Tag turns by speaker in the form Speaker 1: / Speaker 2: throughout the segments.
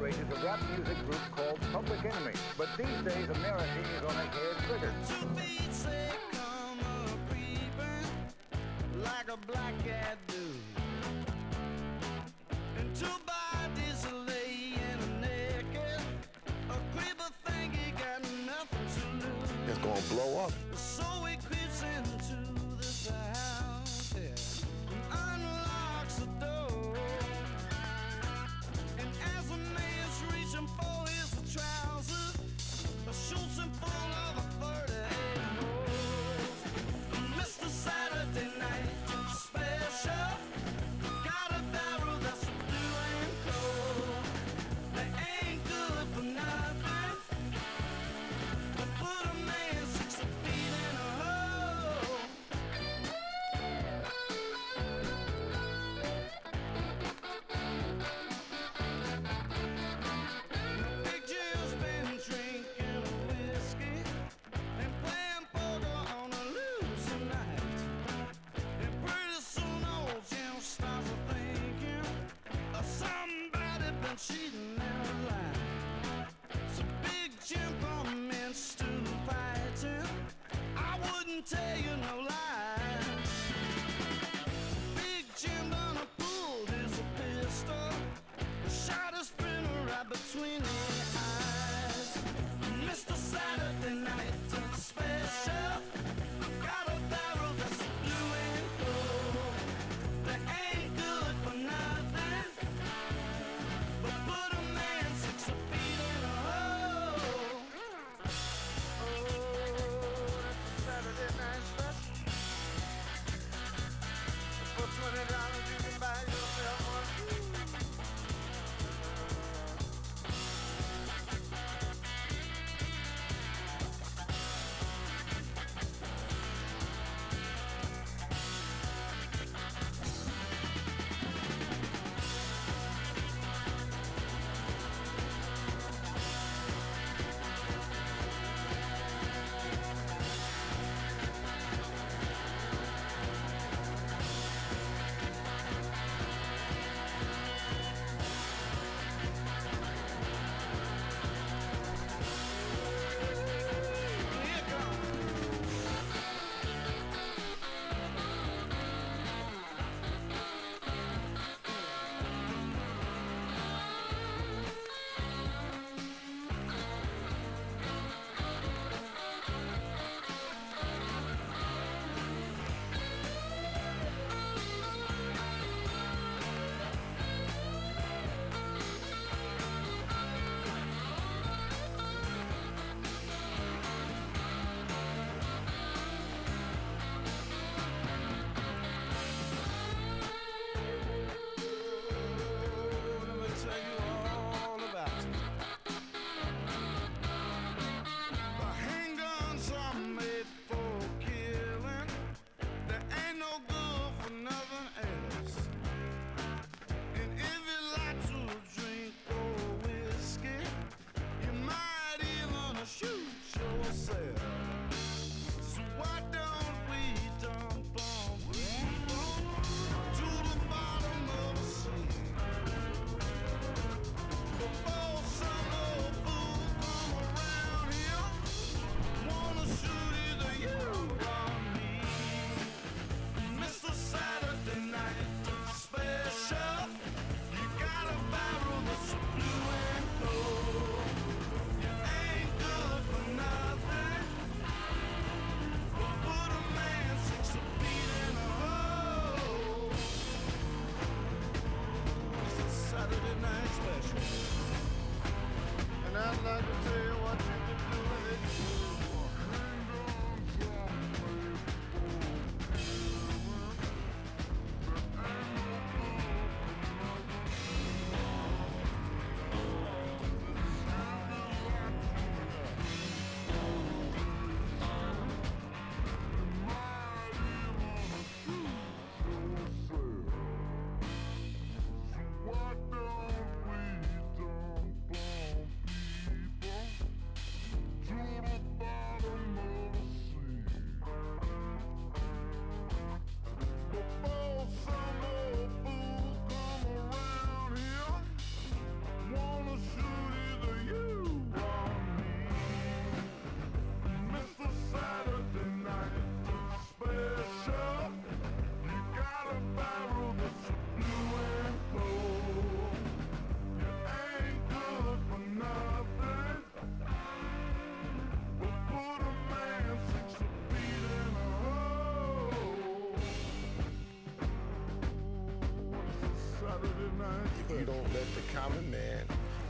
Speaker 1: incorporated a rap music group called Public Enemy. But these days, America is on a hair trigger.
Speaker 2: Two feet come a creeping, like a black cat you
Speaker 3: don't let the common man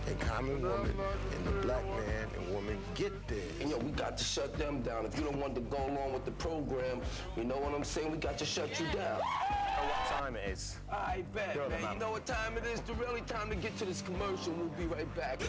Speaker 3: and common woman and the black man and woman get there.
Speaker 4: And, yo, we got to shut them down. If you don't want to go along with the program, you know what I'm saying? We got to shut you down.
Speaker 5: Oh, what time it is?
Speaker 4: I bet,
Speaker 5: Girl,
Speaker 4: man. You know what time it is? The really time to get to this commercial. We'll be right back.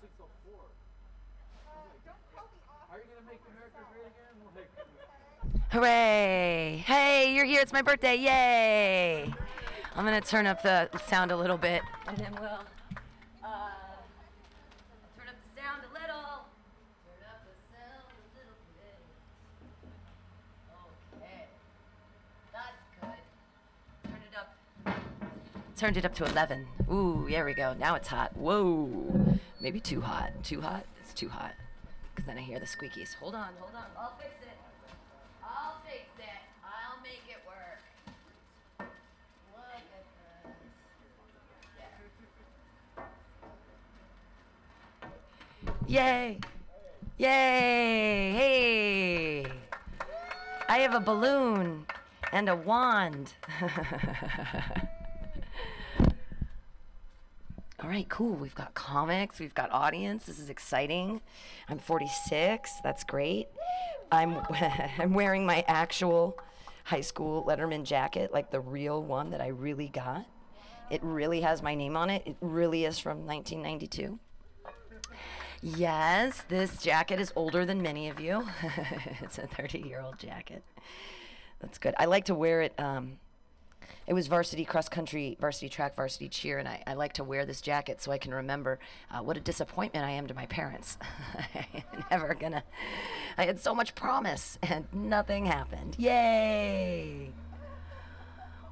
Speaker 2: six oh four.
Speaker 6: Hooray! Hey, you're here. It's my birthday. Yay! I'm gonna turn up the sound a little bit, and then we'll uh, turn up the sound a little. Turn up the sound a little bit. Okay, that's good. Turn it up. Turned it up to 11. Ooh, there we go. Now it's hot. Whoa maybe too hot. Too hot? It's too hot. Cause then I hear the squeakies. Hold on, hold on. I'll fix it. I'll fix it. I'll make it work. Look at this. Yeah. Yay! Yay! Hey! I have a balloon and a wand. All right, cool. We've got comics, we've got audience. This is exciting. I'm 46. That's great. I'm I'm wearing my actual high school Letterman jacket, like the real one that I really got. It really has my name on it. It really is from 1992. Yes, this jacket is older than many of you. it's a 30 year old jacket. That's good. I like to wear it. Um, it was varsity cross country, varsity track, varsity cheer, and I, I like to wear this jacket so I can remember uh, what a disappointment I am to my parents. I'm never gonna. I had so much promise and nothing happened. Yay!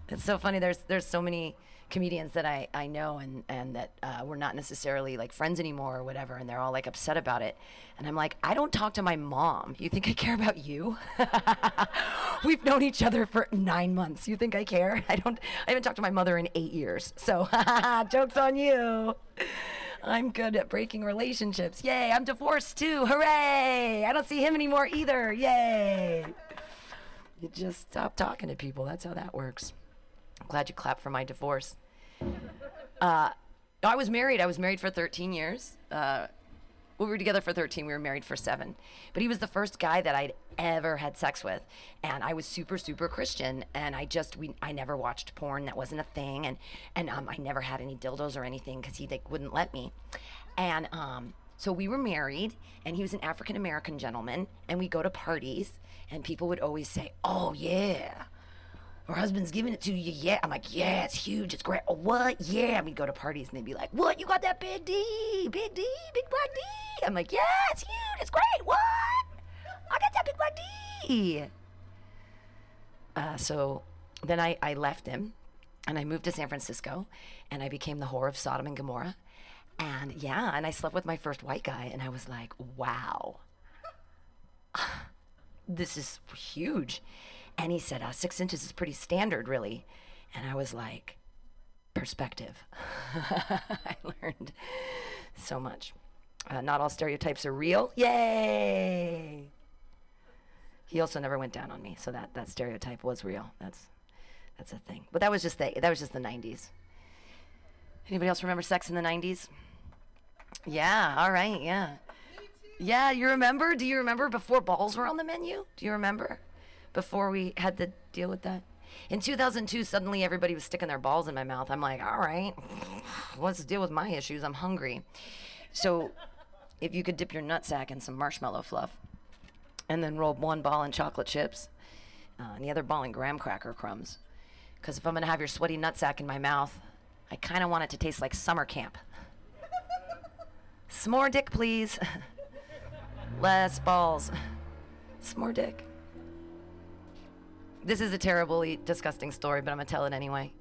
Speaker 6: It's so funny. There's there's so many comedians that I, I know and and that uh, we're not necessarily like friends anymore or whatever, and they're all like upset about it. And I'm like, I don't talk to my mom. You think I care about you? We've known each other for nine months. You think I care? I don't. I haven't talked to my mother in eight years. So jokes on you. I'm good at breaking relationships. Yay! I'm divorced too. Hooray! I don't see him anymore either. Yay! You just stop talking to people. That's how that works. Glad you clapped for my divorce. Uh, I was married. I was married for 13 years. Uh, we were together for 13. We were married for seven. But he was the first guy that I'd ever had sex with, and I was super, super Christian. And I just, we, I never watched porn. That wasn't a thing. And and um, I never had any dildos or anything because he like wouldn't let me. And um, so we were married, and he was an African American gentleman. And we go to parties, and people would always say, "Oh yeah." Her husband's giving it to you. Yeah. I'm like, yeah, it's huge. It's great. Oh, what? Yeah. And we go to parties and they'd be like, what? You got that big D, big D, big black D. I'm like, yeah, it's huge. It's great. What? I got that big black D. Uh, so then I, I left him and I moved to San Francisco and I became the whore of Sodom and Gomorrah. And yeah, and I slept with my first white guy and I was like, wow, this is huge. And he said, uh, six inches is pretty standard, really. And I was like, perspective. I learned so much. Uh, not all stereotypes are real. Yay! He also never went down on me, so that, that stereotype was real. That's that's a thing. But that was just the that was just the 90s. Anybody else remember sex in the 90s? Yeah. All right. Yeah. Yeah. You remember? Do you remember before balls were on the menu? Do you remember? Before we had to deal with that. In 2002, suddenly everybody was sticking their balls in my mouth. I'm like, all right, let's deal with my issues. I'm hungry. So, if you could dip your nutsack in some marshmallow fluff and then roll one ball in chocolate chips uh, and the other ball in graham cracker crumbs. Because if I'm going to have your sweaty nutsack in my mouth, I kind of want it to taste like summer camp. S'more dick, please. Less balls. S'more dick. This is a terribly disgusting story, but I'm gonna tell it anyway.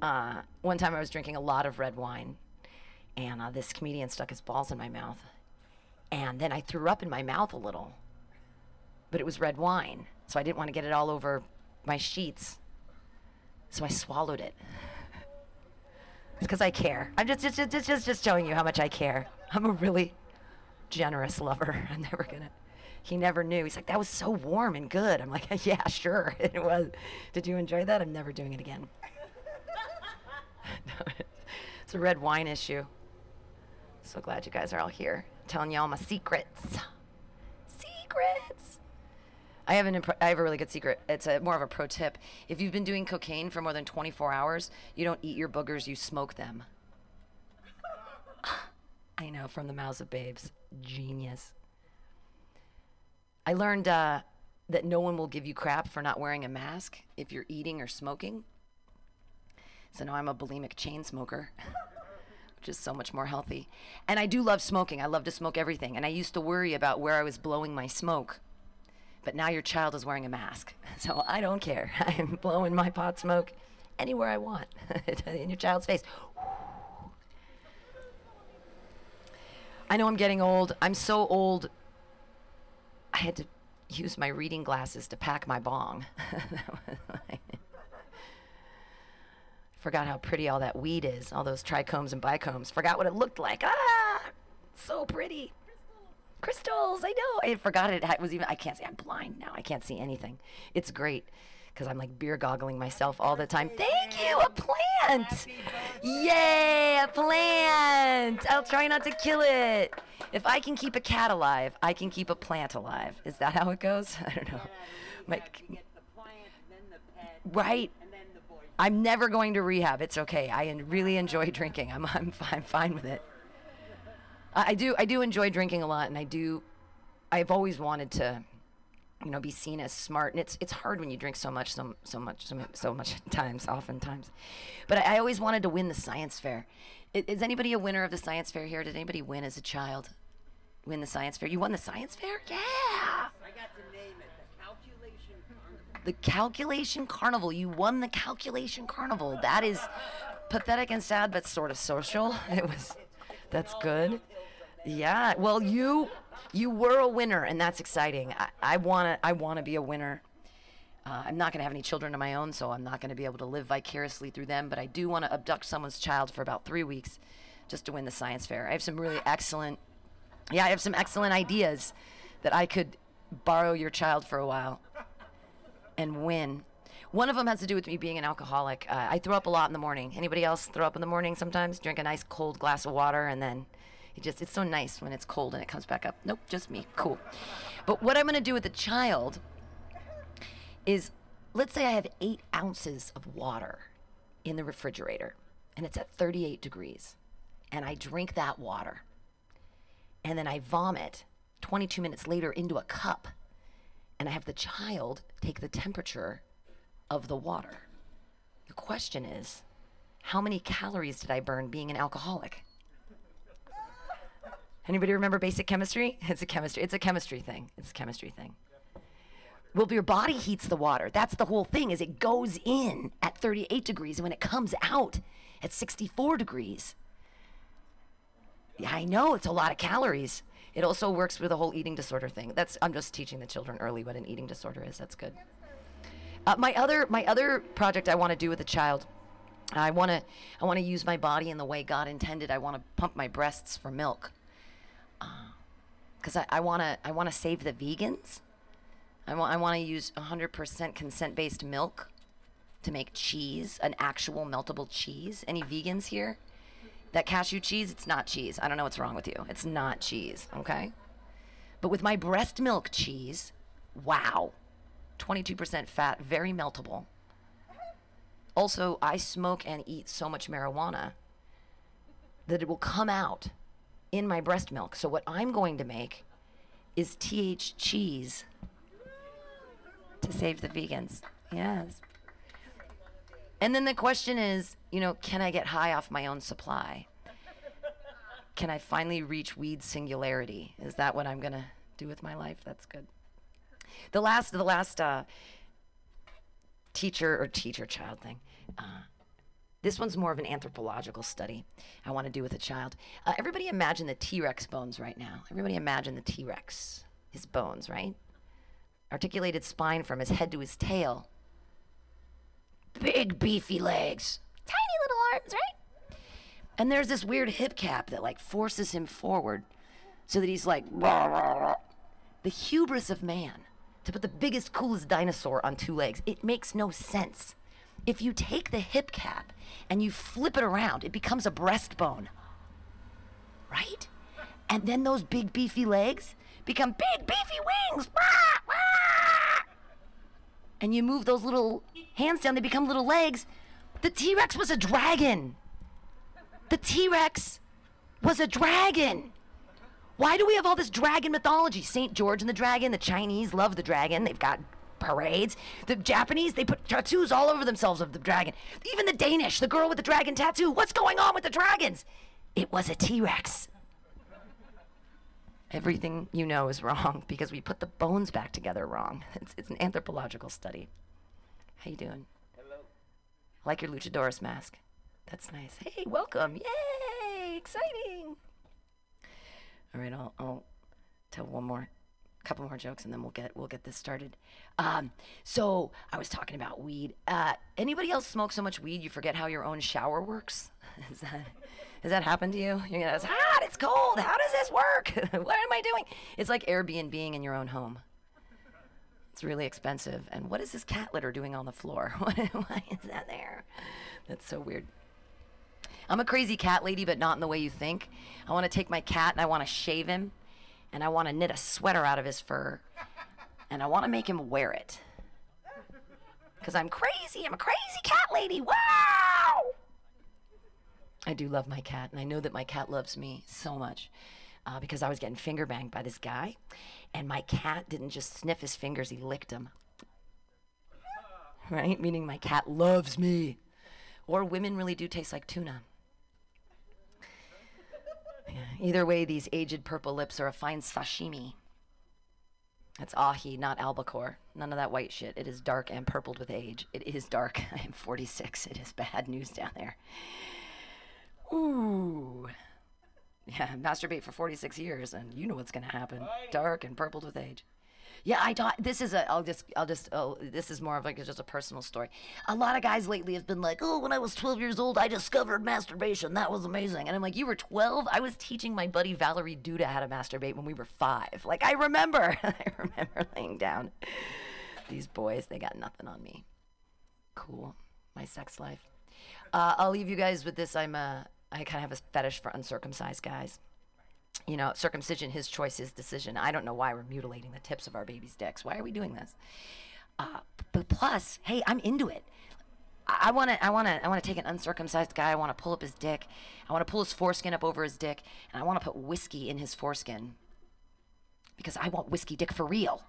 Speaker 6: Uh, one time I was drinking a lot of red wine, and uh, this comedian stuck his balls in my mouth, and then I threw up in my mouth a little. But it was red wine, so I didn't want to get it all over my sheets. So I swallowed it. It's because I care. I'm just, just, just, just, just showing you how much I care. I'm a really generous lover. I'm never gonna he never knew. He's like, that was so warm and good. I'm like, yeah, sure, it was. Did you enjoy that? I'm never doing it again. it's a red wine issue. So glad you guys are all here, telling you all my secrets. Secrets. I have an I have a really good secret. It's a more of a pro tip. If you've been doing cocaine for more than 24 hours, you don't eat your boogers, you smoke them. I know from the mouths of babes. Genius. I learned uh, that no one will give you crap for not wearing a mask if you're eating or smoking. So now I'm a bulimic chain smoker, which is so much more healthy. And I do love smoking. I love to smoke everything. And I used to worry about where I was blowing my smoke. But now your child is wearing a mask. So I don't care. I'm blowing my pot smoke anywhere I want in your child's face. I know I'm getting old. I'm so old. I had to use my reading glasses to pack my bong. Forgot how pretty all that weed is, all those trichomes and bicombs. Forgot what it looked like. Ah, so pretty. Crystals, I know. I forgot it ha- was even. I can't see. I'm blind now. I can't see anything. It's great because I'm like beer goggling myself all the time. Thank you, a plant. Yay, a plant. I'll try not to kill it. If I can keep a cat alive, I can keep a plant alive. Is that how it goes? I don't know. My, right. I'm never going to rehab. It's okay. I en- really enjoy drinking. I'm, I'm, fi- I'm fine with it. I, I do I do enjoy drinking a lot, and I do. I've always wanted to, you know, be seen as smart, and it's it's hard when you drink so much, so so much, so, so much times, oftentimes. But I, I always wanted to win the science fair. Is anybody a winner of the science fair here? Did anybody win as a child? Win the science fair? You won the science fair? Yeah.
Speaker 7: I got to name it the calculation carnival.
Speaker 6: The calculation carnival. You won the calculation carnival. That is pathetic and sad, but sort of social. It was. That's good. Yeah. Well, you you were a winner, and that's exciting. I, I wanna I wanna be a winner. Uh, I'm not gonna have any children of my own, so I'm not gonna be able to live vicariously through them. But I do want to abduct someone's child for about three weeks, just to win the science fair. I have some really excellent. Yeah, I have some excellent ideas that I could borrow your child for a while and win. One of them has to do with me being an alcoholic. Uh, I throw up a lot in the morning. Anybody else throw up in the morning sometimes? Drink a nice cold glass of water and then it just it's so nice when it's cold and it comes back up. Nope, just me. Cool. But what I'm going to do with the child is let's say I have 8 ounces of water in the refrigerator and it's at 38 degrees and I drink that water and then I vomit 22 minutes later into a cup and I have the child take the temperature of the water. The question is, how many calories did I burn being an alcoholic? Anybody remember basic chemistry? It's a chemistry. It's a chemistry thing. It's a chemistry thing. Well, your body heats the water. That's the whole thing. Is it goes in at 38 degrees, and when it comes out at 64 degrees, yeah, I know it's a lot of calories. It also works with the whole eating disorder thing. That's I'm just teaching the children early what an eating disorder is. That's good. Uh, my other my other project I want to do with a child, I want to I want to use my body in the way God intended. I want to pump my breasts for milk. Because I, I want to I want to save the vegans. I want I want to use 100% consent based milk to make cheese, an actual meltable cheese. Any vegans here? That cashew cheese, it's not cheese. I don't know what's wrong with you. It's not cheese, okay? But with my breast milk cheese, wow. 22% fat, very meltable. Also, I smoke and eat so much marijuana that it will come out in my breast milk. So, what I'm going to make is THC cheese to save the vegans. Yes. And then the question is, you know, can I get high off my own supply? Can I finally reach weed singularity? Is that what I'm going to do with my life? That's good. The last, the last uh, teacher or teacher child thing. Uh, this one's more of an anthropological study I want to do with a child. Uh, everybody imagine the T Rex bones right now. Everybody imagine the T Rex, his bones, right? Articulated spine from his head to his tail. Big, beefy legs. Tiny little arms, right? And there's this weird hip cap that like forces him forward so that he's like, "Rah, rah, rah." the hubris of man to put the biggest, coolest dinosaur on two legs. It makes no sense. If you take the hip cap and you flip it around, it becomes a breastbone. Right? And then those big, beefy legs become big, beefy wings. Wah, wah. And you move those little hands down, they become little legs. The T Rex was a dragon. The T Rex was a dragon. Why do we have all this dragon mythology? St. George and the dragon. The Chinese love the dragon. They've got parades. The Japanese, they put tattoos all over themselves of the dragon. Even the Danish, the girl with the dragon tattoo. What's going on with the dragons? It was a T Rex. Everything you know is wrong because we put the bones back together wrong. It's, it's an anthropological study. How you doing? Hello. I like your luchadorus mask. That's nice. Hey, welcome. Yay! Exciting. All right, I'll, I'll tell one more, couple more jokes, and then we'll get we'll get this started. Um, so I was talking about weed. Uh, anybody else smoke so much weed you forget how your own shower works? Is that has that happened to you? You're gonna, it's hot, it's cold. How does this work? what am I doing? It's like Airbnb in your own home. It's really expensive. And what is this cat litter doing on the floor? Why is that there? That's so weird. I'm a crazy cat lady, but not in the way you think. I want to take my cat and I want to shave him, and I want to knit a sweater out of his fur, and I want to make him wear it. Because I'm crazy. I'm a crazy cat lady. Wow! I do love my cat, and I know that my cat loves me so much. Uh, because I was getting finger banged by this guy, and my cat didn't just sniff his fingers, he licked them. Right? Meaning my cat loves me. Or women really do taste like tuna. Either way, these aged purple lips are a fine sashimi. That's ahi, not albacore. None of that white shit. It is dark and purpled with age. It is dark. I am 46. It is bad news down there. Ooh. Yeah, masturbate for 46 years, and you know what's gonna happen. Dark and purpled with age. Yeah, I don't. This is a. I'll just. I'll just. Oh, this is more of like just a personal story. A lot of guys lately have been like, "Oh, when I was 12 years old, I discovered masturbation. That was amazing." And I'm like, "You were 12? I was teaching my buddy Valerie Duda how to masturbate when we were five. Like, I remember. I remember laying down. These boys, they got nothing on me. Cool. My sex life. Uh, I'll leave you guys with this. I'm a. I kind of have a fetish for uncircumcised guys you know, circumcision, his choice, his decision. I don't know why we're mutilating the tips of our babies' dicks. Why are we doing this? Uh, but plus, hey, I'm into it. I want to, I want to, I want to take an uncircumcised guy. I want to pull up his dick. I want to pull his foreskin up over his dick, and I want to put whiskey in his foreskin because I want whiskey dick for real.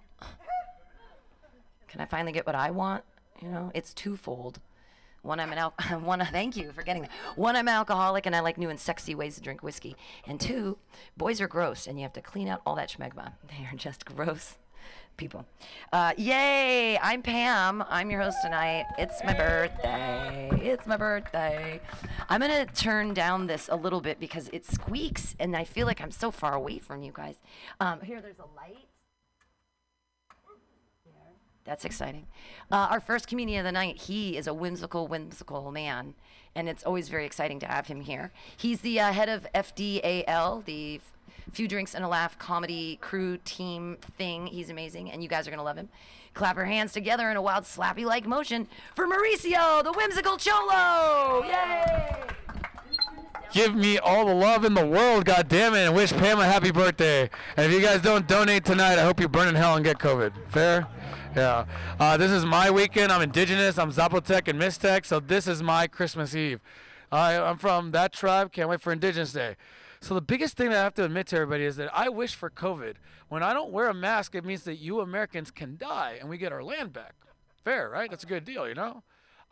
Speaker 6: Can I finally get what I want? You know, it's twofold. One, I'm an al- one. Thank you for getting that. One, I'm an alcoholic, and I like new and sexy ways to drink whiskey. And two, boys are gross, and you have to clean out all that schmegma. They are just gross people. Uh, yay! I'm Pam. I'm your host tonight. It's my birthday. It's my birthday. I'm gonna turn down this a little bit because it squeaks, and I feel like I'm so far away from you guys. Um, here, there's a light. That's exciting. Uh, our first comedian of the night, he is a whimsical, whimsical man, and it's always very exciting to have him here. He's the uh, head of FDAL, the Few Drinks and a Laugh comedy crew team thing. He's amazing, and you guys are going to love him. Clap your hands together in a wild, slappy like motion for Mauricio, the whimsical Cholo! Yay!
Speaker 8: Give me all the love in the world, God damn it, and wish Pam a happy birthday. And if you guys don't donate tonight, I hope you burn in hell and get COVID. Fair? Yeah. Uh, this is my weekend. I'm indigenous. I'm Zapotec and Mixtec, so this is my Christmas Eve. I, I'm from that tribe. Can't wait for Indigenous Day. So the biggest thing that I have to admit to everybody is that I wish for COVID. When I don't wear a mask, it means that you Americans can die and we get our land back. Fair, right? That's a good deal, you know?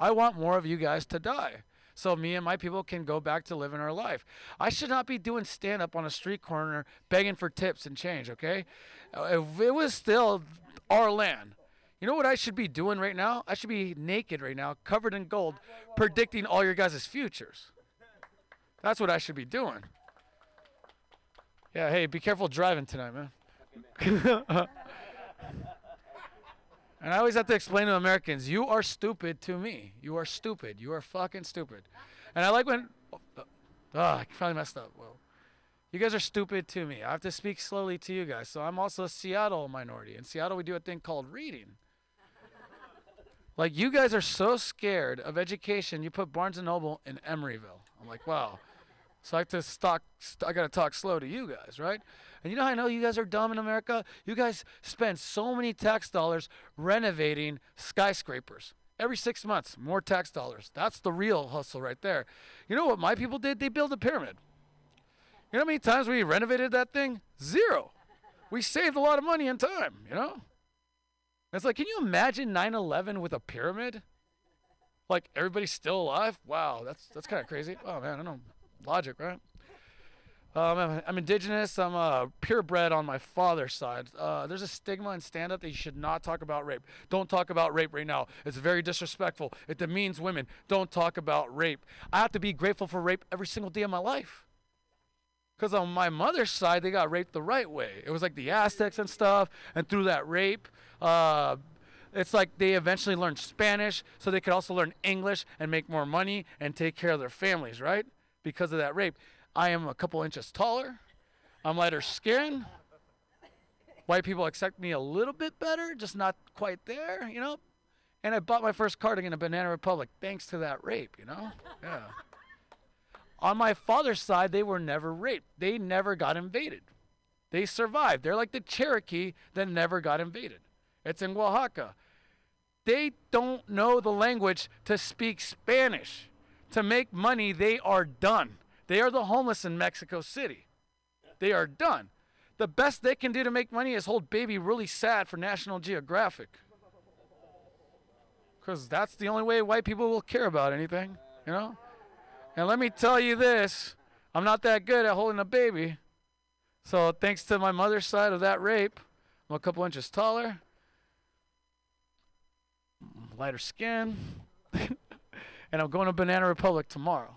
Speaker 8: I want more of you guys to die. So me and my people can go back to living our life. I should not be doing stand up on a street corner begging for tips and change, okay? Uh, If it was still our land, you know what I should be doing right now? I should be naked right now, covered in gold, predicting all your guys' futures. That's what I should be doing. Yeah, hey, be careful driving tonight, man. and I always have to explain to Americans, you are stupid to me. You are stupid. You are fucking stupid. And I like when. Oh, oh I finally messed up. Well, you guys are stupid to me. I have to speak slowly to you guys. So I'm also a Seattle minority. In Seattle, we do a thing called reading. Like you guys are so scared of education, you put Barnes and Noble in Emeryville. I'm like, wow. So I have to talk. St- I gotta talk slow to you guys, right? And you know how I know you guys are dumb in America? You guys spend so many tax dollars renovating skyscrapers. Every six months, more tax dollars. That's the real hustle right there. You know what my people did? They built a pyramid. You know how many times we renovated that thing? Zero. We saved a lot of money and time, you know? It's like, can you imagine 9 11 with a pyramid? Like, everybody's still alive? Wow, that's, that's kind of crazy. Oh, man, I don't know. Logic, right? Um, I'm, I'm indigenous. I'm uh, purebred on my father's side. Uh, there's a stigma in stand up that you should not talk about rape. Don't talk about rape right now. It's very disrespectful. It demeans women. Don't talk about rape. I have to be grateful for rape every single day of my life. Because on my mother's side, they got raped the right way. It was like the Aztecs and stuff. And through that rape, uh, it's like they eventually learned Spanish so they could also learn English and make more money and take care of their families, right? Because of that rape. I am a couple inches taller. I'm lighter skin. White people accept me a little bit better, just not quite there, you know? And I bought my first cardigan in Banana Republic thanks to that rape, you know? Yeah. On my father's side, they were never raped. They never got invaded. They survived. They're like the Cherokee that never got invaded. It's in Oaxaca. They don't know the language to speak Spanish. To make money, they are done. They are the homeless in Mexico City. They are done. The best they can do to make money is hold baby really sad for National Geographic. Because that's the only way white people will care about anything, you know? And let me tell you this I'm not that good at holding a baby. So, thanks to my mother's side of that rape, I'm a couple inches taller, lighter skin, and I'm going to Banana Republic tomorrow.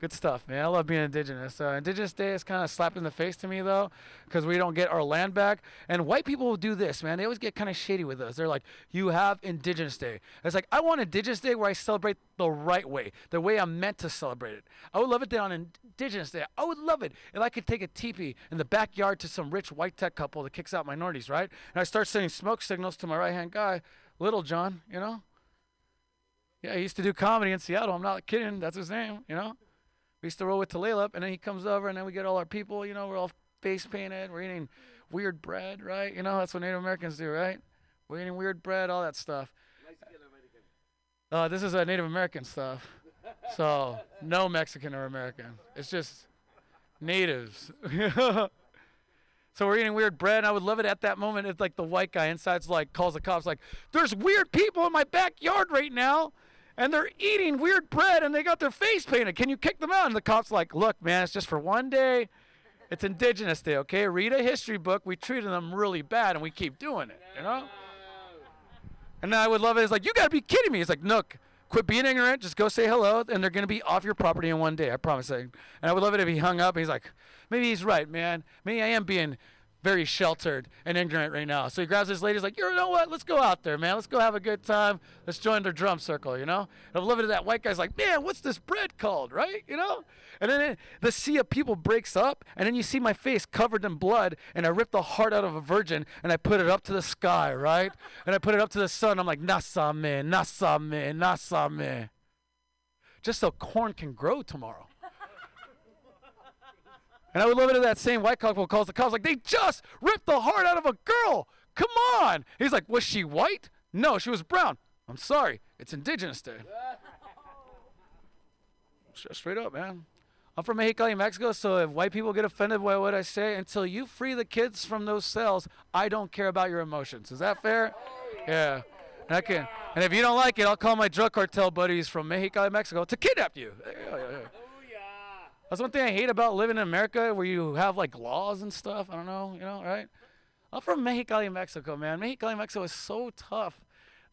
Speaker 8: Good stuff, man. I love being indigenous. Uh, indigenous Day is kind of slapped in the face to me, though, because we don't get our land back. And white people will do this, man. They always get kind of shady with us. They're like, you have Indigenous Day. It's like, I want Indigenous Day where I celebrate the right way, the way I'm meant to celebrate it. I would love it on Indigenous Day. I would love it if I could take a teepee in the backyard to some rich white tech couple that kicks out minorities, right? And I start sending smoke signals to my right hand guy, Little John, you know? Yeah, he used to do comedy in Seattle. I'm not kidding. That's his name, you know? We used to roll with Talalep, and then he comes over, and then we get all our people. You know, we're all face painted. We're eating weird bread, right? You know, that's what Native Americans do, right? We're eating weird bread, all that stuff. Uh, this is a Native American stuff. So, no Mexican or American. It's just natives. so we're eating weird bread. And I would love it at that moment if like the white guy inside's like calls the cops like, "There's weird people in my backyard right now." And they're eating weird bread and they got their face painted. Can you kick them out? And the cop's like, look, man, it's just for one day. It's Indigenous Day, okay? Read a history book. We treated them really bad and we keep doing it, you know? And I would love it. It's like, you got to be kidding me. It's like, Nook, quit being ignorant. Just go say hello, and they're going to be off your property in one day. I promise. And I would love it if he hung up and he's like, maybe he's right, man. Maybe I am being very sheltered and ignorant right now. So he grabs his lady. He's like, you know what? Let's go out there, man. Let's go have a good time. Let's join their drum circle, you know? And I'm living to that white guy's like, man, what's this bread called, right? You know? And then it, the sea of people breaks up, and then you see my face covered in blood, and I rip the heart out of a virgin, and I put it up to the sky, right? and I put it up to the sun. I'm like, Nasame, Nasame, Nasame. Just so corn can grow tomorrow. And I would love it if that same white couple calls the cops like, they just ripped the heart out of a girl. Come on. He's like, was she white? No, she was brown. I'm sorry. It's Indigenous Day. Straight up, man. I'm from Mexicali, Mexico, so if white people get offended by what I say, until you free the kids from those cells, I don't care about your emotions. Is that fair? Yeah. And I can. And if you don't like it, I'll call my drug cartel buddies from Mexicali, Mexico to kidnap you. That's one thing I hate about living in America, where you have like laws and stuff. I don't know, you know, right? I'm from Mexicali, Mexico, man. Mexicali, Mexico is so tough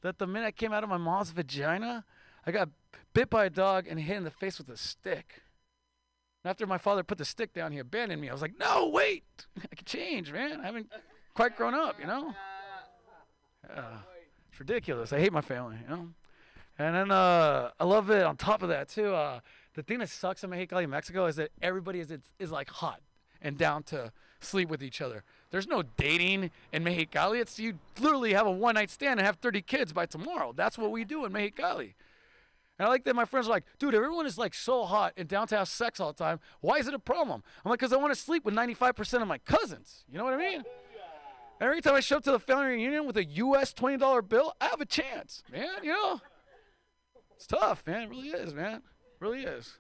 Speaker 8: that the minute I came out of my mom's vagina, I got bit by a dog and hit in the face with a stick. And after my father put the stick down, he abandoned me. I was like, no, wait, I can change, man. I haven't quite grown up, you know. Yeah, it's ridiculous. I hate my family, you know. And then uh, I love it. On top of that, too. Uh, the thing that sucks in Mexicali, Mexico, is that everybody is is like hot and down to sleep with each other. There's no dating in Mexicali. It's you literally have a one night stand and have 30 kids by tomorrow. That's what we do in Mexicali. And I like that my friends are like, dude, everyone is like so hot and down to have sex all the time. Why is it a problem? I'm like, because I want to sleep with 95% of my cousins. You know what I mean? Every time I show up to the family reunion with a US $20 bill, I have a chance, man. You know? It's tough, man. It really is, man really is.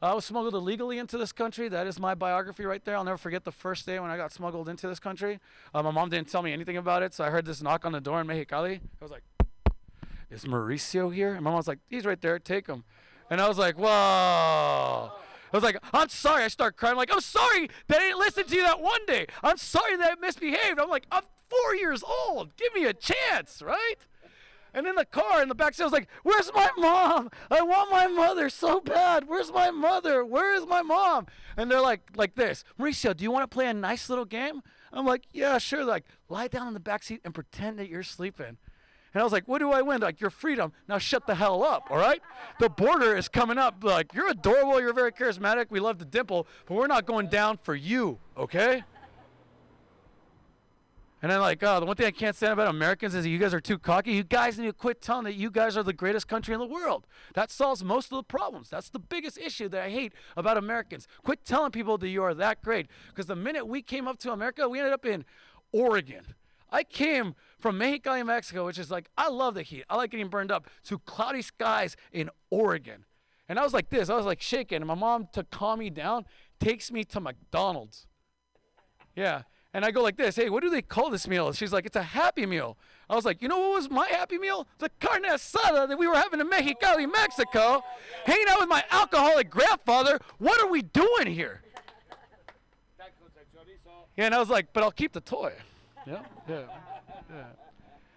Speaker 8: I was smuggled illegally into this country. That is my biography right there. I'll never forget the first day when I got smuggled into this country. Uh, my mom didn't tell me anything about it, so I heard this knock on the door in Mexicali. I was like, "Is Mauricio here?" And my was like, "He's right there. Take him." And I was like, "Whoa." I was like, I'm sorry. I start crying. I'm like, I'm sorry that I didn't listen to you that one day. I'm sorry that I misbehaved. I'm like, I'm four years old. Give me a chance, right? And in the car, in the back seat, I was like, Where's my mom? I want my mother so bad. Where's my mother? Where is my mom? And they're like, like this, Mauricio, do you want to play a nice little game? I'm like, Yeah, sure. They're like, lie down in the back seat and pretend that you're sleeping. And I was like, what do I win? Like, your freedom. Now shut the hell up, all right? The border is coming up. Like, you're adorable. You're very charismatic. We love the dimple, but we're not going down for you, okay? And then, like, oh, the one thing I can't stand about Americans is you guys are too cocky. You guys need to quit telling that you guys are the greatest country in the world. That solves most of the problems. That's the biggest issue that I hate about Americans. Quit telling people that you are that great. Because the minute we came up to America, we ended up in Oregon. I came from Mexicali, Mexico, which is like, I love the heat. I like getting burned up, to cloudy skies in Oregon. And I was like this. I was like shaking. And my mom, to calm me down, takes me to McDonald's. Yeah. And I go like this, hey, what do they call this meal? She's like, it's a happy meal. I was like, you know what was my happy meal? The carne asada that we were having in Mexicali, Mexico, hanging out with my alcoholic grandfather. What are we doing here? Yeah, and I was like, but I'll keep the toy. Yeah, yeah, yeah.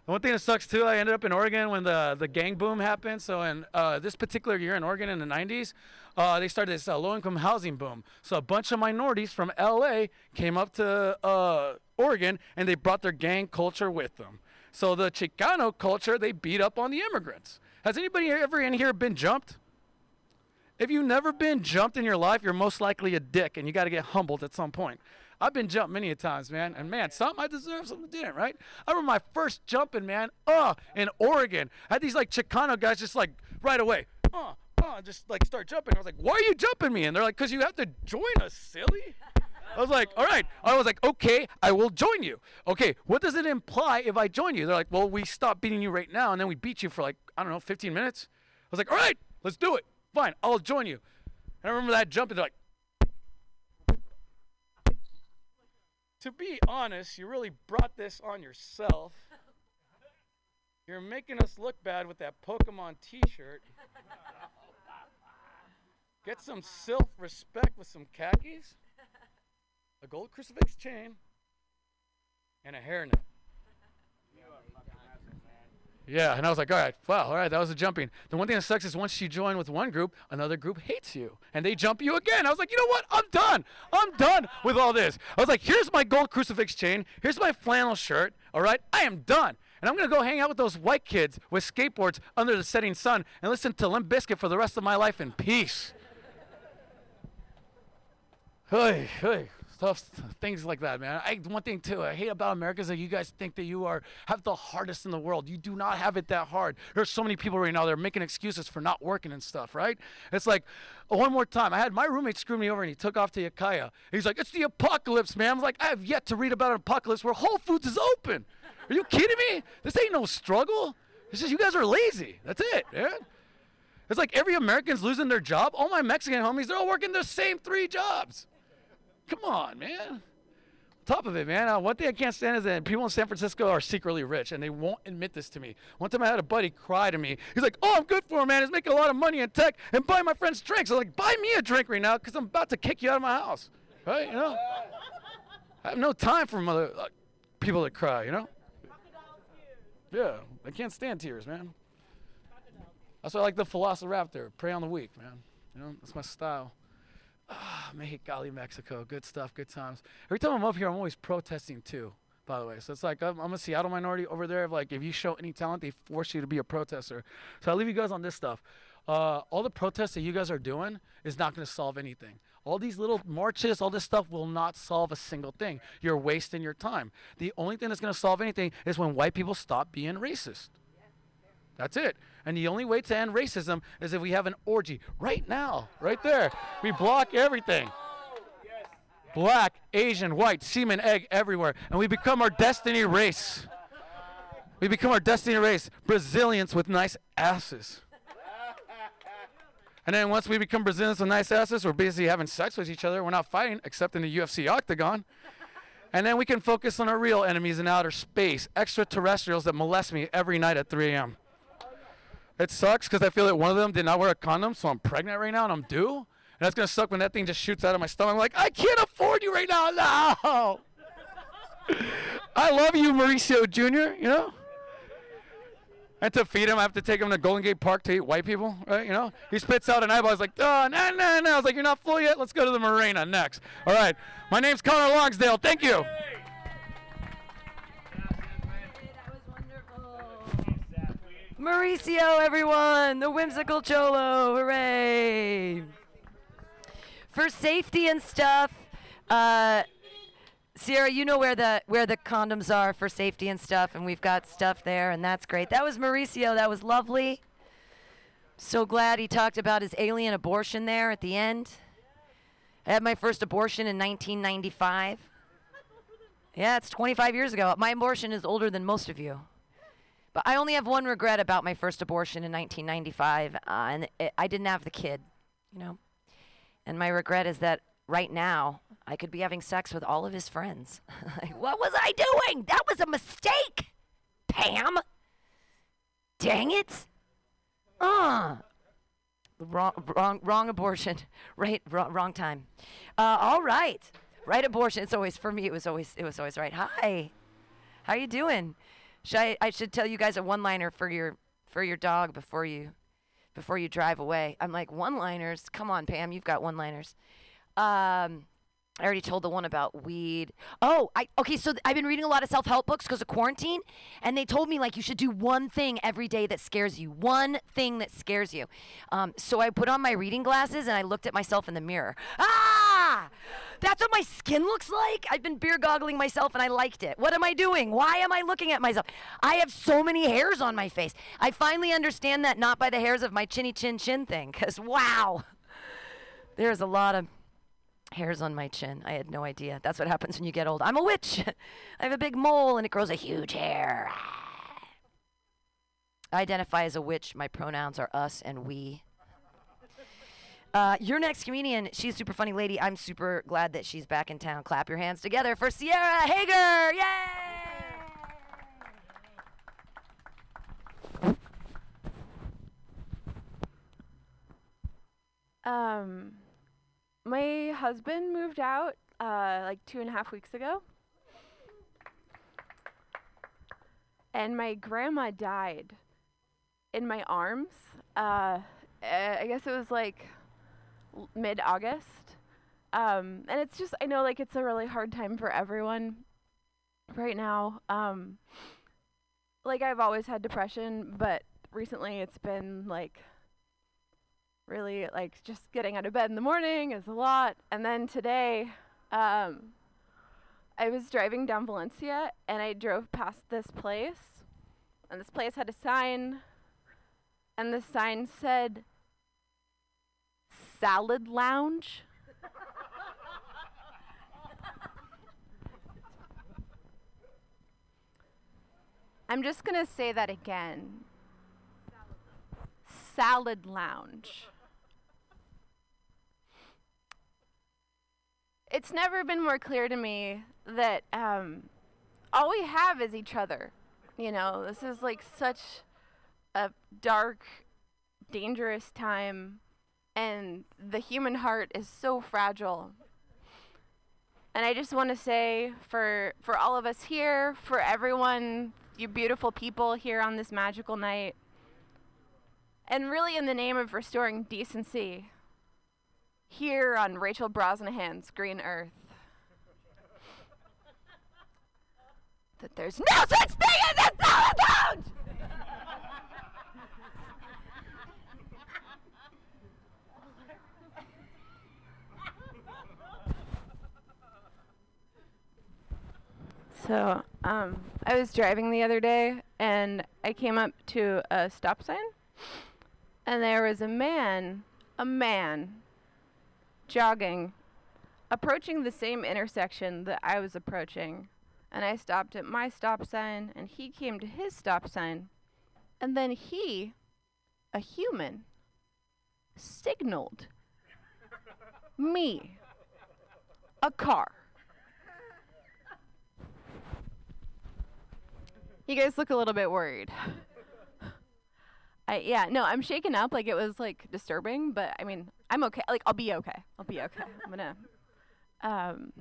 Speaker 8: One thing that sucks too, I ended up in Oregon when the, the gang boom happened. So in uh, this particular year in Oregon in the 90s, uh, they started this uh, low-income housing boom. So a bunch of minorities from LA came up to uh, Oregon and they brought their gang culture with them. So the Chicano culture, they beat up on the immigrants. Has anybody ever in here been jumped? If you've never been jumped in your life, you're most likely a dick and you got to get humbled at some point. I've been jumped many a times, man. And man, something I deserve, something I didn't, right? I remember my first jumping, man, uh, in Oregon. I had these like Chicano guys just like right away, uh, uh, just like start jumping. I was like, why are you jumping me? And they're like, because you have to join us, silly. I was like, all right. I was like, okay, I will join you. Okay, what does it imply if I join you? They're like, well, we stop beating you right now, and then we beat you for like, I don't know, 15 minutes. I was like, all right, let's do it. Fine, I'll join you. And I remember that jump, and they're like, to be honest, you really brought this on yourself. You're making us look bad with that Pokemon t shirt. Get some self respect with some khakis, a gold crucifix chain, and a hairnet. Yeah, and I was like, all right, wow, all right, that was a jumping. The one thing that sucks is once you join with one group, another group hates you, and they jump you again. I was like, you know what? I'm done. I'm done with all this. I was like, here's my gold crucifix chain. Here's my flannel shirt. All right, I am done. And I'm gonna go hang out with those white kids with skateboards under the setting sun and listen to Limp Bizkit for the rest of my life in peace. hey, hey stuff, things like that, man. I, one thing too, I hate about America is that you guys think that you are have the hardest in the world. You do not have it that hard. There's so many people right now that are making excuses for not working and stuff, right? It's like, one more time, I had my roommate screw me over and he took off to Ukiah. He's like, it's the apocalypse, man. I was like, I have yet to read about an apocalypse where Whole Foods is open. Are you kidding me? This ain't no struggle. It's just you guys are lazy. That's it, man. It's like every American's losing their job. All my Mexican homies, they're all working the same three jobs. Come on, man. Top of it, man. Uh, one thing I can't stand is that people in San Francisco are secretly rich, and they won't admit this to me. One time I had a buddy cry to me. He's like, "Oh, I'm good for man. He's making a lot of money in tech and buying my friends drinks." I'm like, "Buy me a drink right now, because I'm about to kick you out of my house." Right? You know. I have no time for mother uh, people that cry. You know. Yeah, I can't stand tears, man. That's why I like the Velociraptor. Prey on the weak, man. You know, that's my style. Ah, Mexicali, Mexico. Good stuff, good times. Every time I'm up here, I'm always protesting too, by the way. So it's like I'm, I'm a Seattle minority over there. Of like, if you show any talent, they force you to be a protester. So I'll leave you guys on this stuff. Uh, all the protests that you guys are doing is not going to solve anything. All these little marches, all this stuff will not solve a single thing. You're wasting your time. The only thing that's going to solve anything is when white people stop being racist. That's it. And the only way to end racism is if we have an orgy right now, right there. We block everything. Black, Asian, white, semen, egg everywhere. And we become our destiny race. We become our destiny race. Brazilians with nice asses. And then once we become Brazilians with nice asses, we're basically having sex with each other. We're not fighting, except in the UFC octagon. And then we can focus on our real enemies in outer space, extraterrestrials that molest me every night at 3 a.m. It sucks because I feel that one of them did not wear a condom, so I'm pregnant right now and I'm due. And that's gonna suck when that thing just shoots out of my stomach. I'm like, I can't afford you right now. No. I love you, Mauricio Jr., you know? And to feed him, I have to take him to Golden Gate Park to eat white people, right? You know? He spits out an eyeball. He's like, oh, no, no, no. I was like, you're not full yet? Let's go to the marina next. All right. My name's Connor Longsdale. Thank you.
Speaker 6: Mauricio, everyone, the whimsical cholo, hooray! For safety and stuff, uh, Sierra, you know where the where the condoms are for safety and stuff, and we've got stuff there, and that's great. That was Mauricio. That was lovely. So glad he talked about his alien abortion there at the end. I had my first abortion in 1995. Yeah, it's 25 years ago. My abortion is older than most of you. But I only have one regret about my first abortion in 1995, uh, and it, I didn't have the kid, you know. And my regret is that right now I could be having sex with all of his friends. like, what was I doing? That was a mistake, Pam. Dang it. Uh. Wrong, wrong, wrong abortion. Right, wrong, wrong time. Uh, all right. Right abortion. It's always for me. It was always, it was always right. Hi. How you doing? Should I, I should tell you guys a one-liner for your for your dog before you before you drive away. I'm like one-liners. Come on, Pam, you've got one-liners. Um, I already told the one about weed. Oh, I okay. So th- I've been reading a lot of self-help books because of quarantine, and they told me like you should do one thing every day that scares you. One thing that scares you. Um, so I put on my reading glasses and I looked at myself in the mirror. Ah, that's what my skin looks like. I've been beer goggling myself and I liked it. What am I doing? Why am I looking at myself? I have so many hairs on my face. I finally understand that not by the hairs of my chinny chin chin thing, because wow, there's a lot of hairs on my chin. I had no idea. That's what happens when you get old. I'm a witch. I have a big mole and it grows a huge hair. I identify as a witch. My pronouns are us and we. Uh, your next comedian, she's super funny lady. I'm super glad that she's back in town. Clap your hands together for Sierra Hager. Yay!
Speaker 9: Um, my husband moved out uh, like two and a half weeks ago, and my grandma died in my arms. Uh, I guess it was like mid August. Um, and it's just, I know like it's a really hard time for everyone right now. Um, like I've always had depression, but recently it's been like really like just getting out of bed in the morning is a lot. And then today, um, I was driving down Valencia and I drove past this place, and this place had a sign, and the sign said Salad Lounge. I'm just going to say that again. Salad Lounge. It's never been more clear to me that um, all we have is each other. You know, this is like such a dark, dangerous time, and the human heart is so fragile. And I just want to say for for all of us here, for everyone, you beautiful people here on this magical night, and really in the name of restoring decency, here on Rachel Brosnahan's Green Earth, that there's no such thing as a solitude! So, um, I was driving the other day and I came up to a stop sign and there was a man, a man, jogging, approaching the same intersection that I was approaching. And I stopped at my stop sign and he came to his stop sign. And then he, a human, signaled me a car. You guys look a little bit worried. I yeah, no, I'm shaken up like it was like disturbing, but I mean, I'm okay. Like I'll be okay. I'll be okay. I'm to um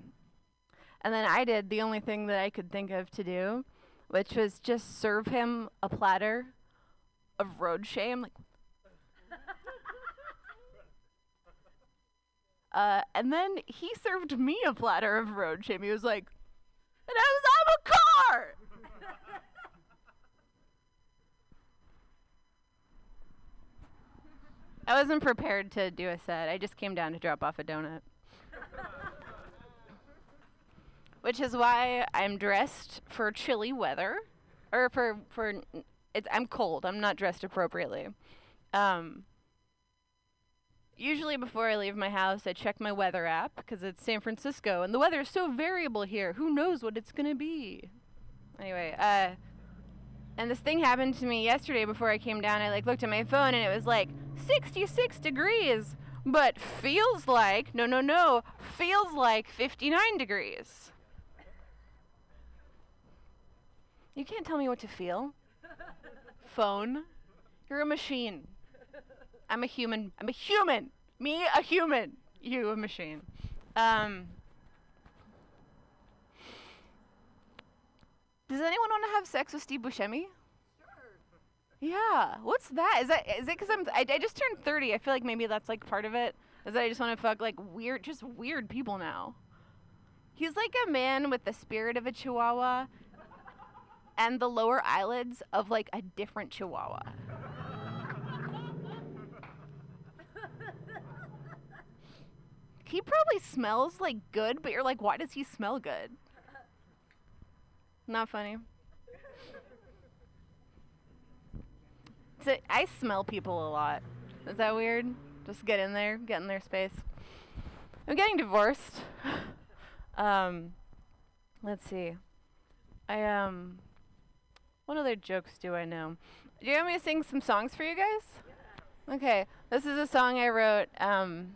Speaker 9: and then I did the only thing that I could think of to do, which was just serve him a platter of road shame like Uh, and then he served me a platter of road shame. He was like, and I was, I'm a car! I wasn't prepared to do a set. I just came down to drop off a donut. Which is why I'm dressed for chilly weather, or for for it's I'm cold. I'm not dressed appropriately. Um, usually before I leave my house, I check my weather app because it's San Francisco and the weather is so variable here. Who knows what it's gonna be? Anyway, uh, and this thing happened to me yesterday before I came down. I like looked at my phone and it was like 66 degrees, but feels like no, no, no, feels like 59 degrees. You can't tell me what to feel. Phone, you're a machine. I'm a human. I'm a human. Me, a human. You, a machine. Um, does anyone want to have sex with Steve Buscemi? Yeah. What's that? Is that is it because I'm I, I just turned 30. I feel like maybe that's like part of it. Is that I just want to fuck like weird, just weird people now. He's like a man with the spirit of a chihuahua and the lower eyelids of like a different chihuahua. he probably smells like good, but you're like, why does he smell good? Not funny. So I smell people a lot. Is that weird? Just get in there, get in their space. I'm getting divorced. um, let's see. I um, what other jokes do I know? Do you want me to sing some songs for you guys? Okay, this is a song I wrote um,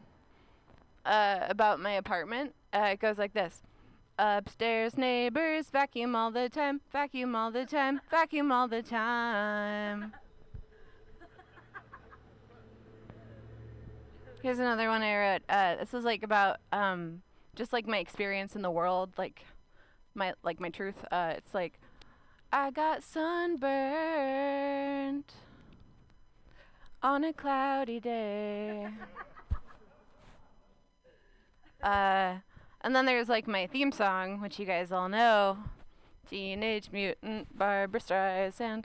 Speaker 9: uh, about my apartment. Uh, it goes like this. Upstairs neighbors vacuum all the time, vacuum all the time, vacuum all the time. Here's another one I wrote. Uh, this is like about um, just like my experience in the world, like my like my truth. Uh, it's like I got sunburned on a cloudy day. uh, and then there's like my theme song, which you guys all know, Teenage Mutant Barbara Streisand.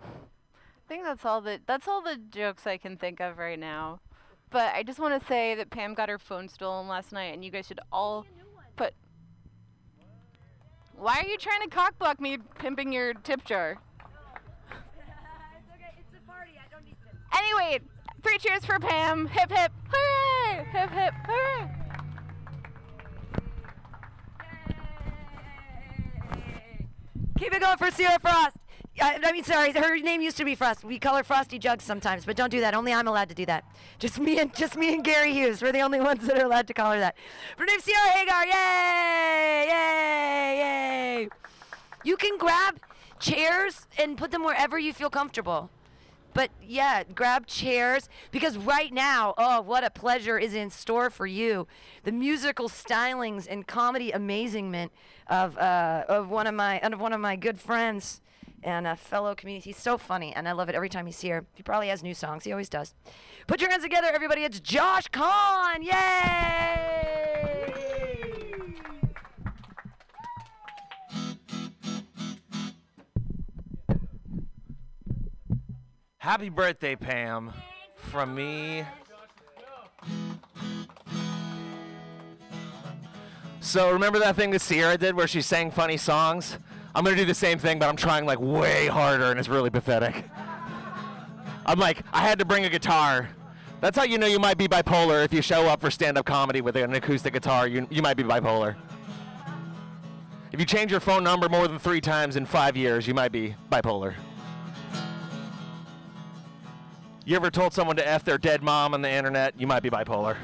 Speaker 9: I think that's all the that's all the jokes I can think of right now. But I just want to say that Pam got her phone stolen last night, and you guys should all put. Why are you trying to cockblock me, pimping your tip jar? Anyway, three cheers for Pam. Hip hip, hooray! Hip hip, hooray!
Speaker 6: Keep it going for Sierra Frost. I, I mean, sorry, her name used to be Frost. We call her Frosty Jugs sometimes, but don't do that. Only I'm allowed to do that. Just me and just me and Gary Hughes. We're the only ones that are allowed to call her that. Her name's Sierra Hagar. Yay! Yay! Yay! You can grab chairs and put them wherever you feel comfortable. But yeah, grab chairs because right now, oh, what a pleasure is in store for you. The musical stylings and comedy amazingment of uh, of one of my of one of my good friends and a fellow community. He's so funny, and I love it every time he's here. He probably has new songs. He always does. Put your hands together, everybody. It's Josh Kahn. Yay!
Speaker 5: Happy birthday, Pam, from me. So remember that thing that Sierra did where she sang funny songs? I'm gonna do the same thing, but I'm trying like way harder, and it's really pathetic. I'm like, I had to bring a guitar. That's how you know you might be bipolar. If you show up for stand-up comedy with an acoustic guitar, you, you might be bipolar. If you change your phone number more than three times in five years, you might be bipolar. You ever told someone to F their dead mom on the internet? You might be bipolar.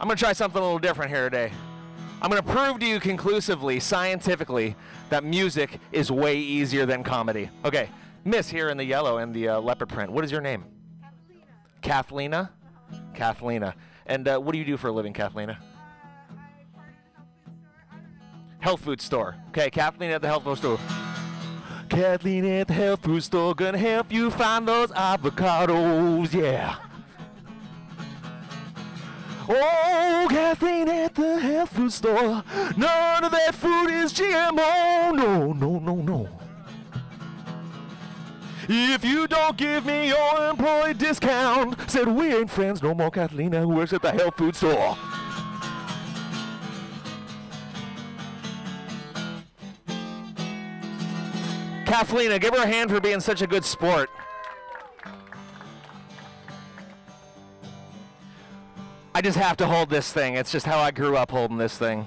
Speaker 5: I'm going to try something a little different here today. I'm going to prove to you conclusively, scientifically, that music is way easier than comedy. Okay, Miss here in the yellow and the uh, leopard print. What is your name? Kathlena? Kathlena. And uh, what do you do for a living, Kathlena? Health food store. Okay, Kathleen at the health food store. Kathleen at the health food store gonna help you find those avocados, yeah. Oh, Kathleen at the health food store. None of that food is GMO. No, no, no, no. If you don't give me your employee discount, said we ain't friends no more, Kathleen, who works at the health food store. Kathleen, give her a hand for being such a good sport. I just have to hold this thing. It's just how I grew up holding this thing.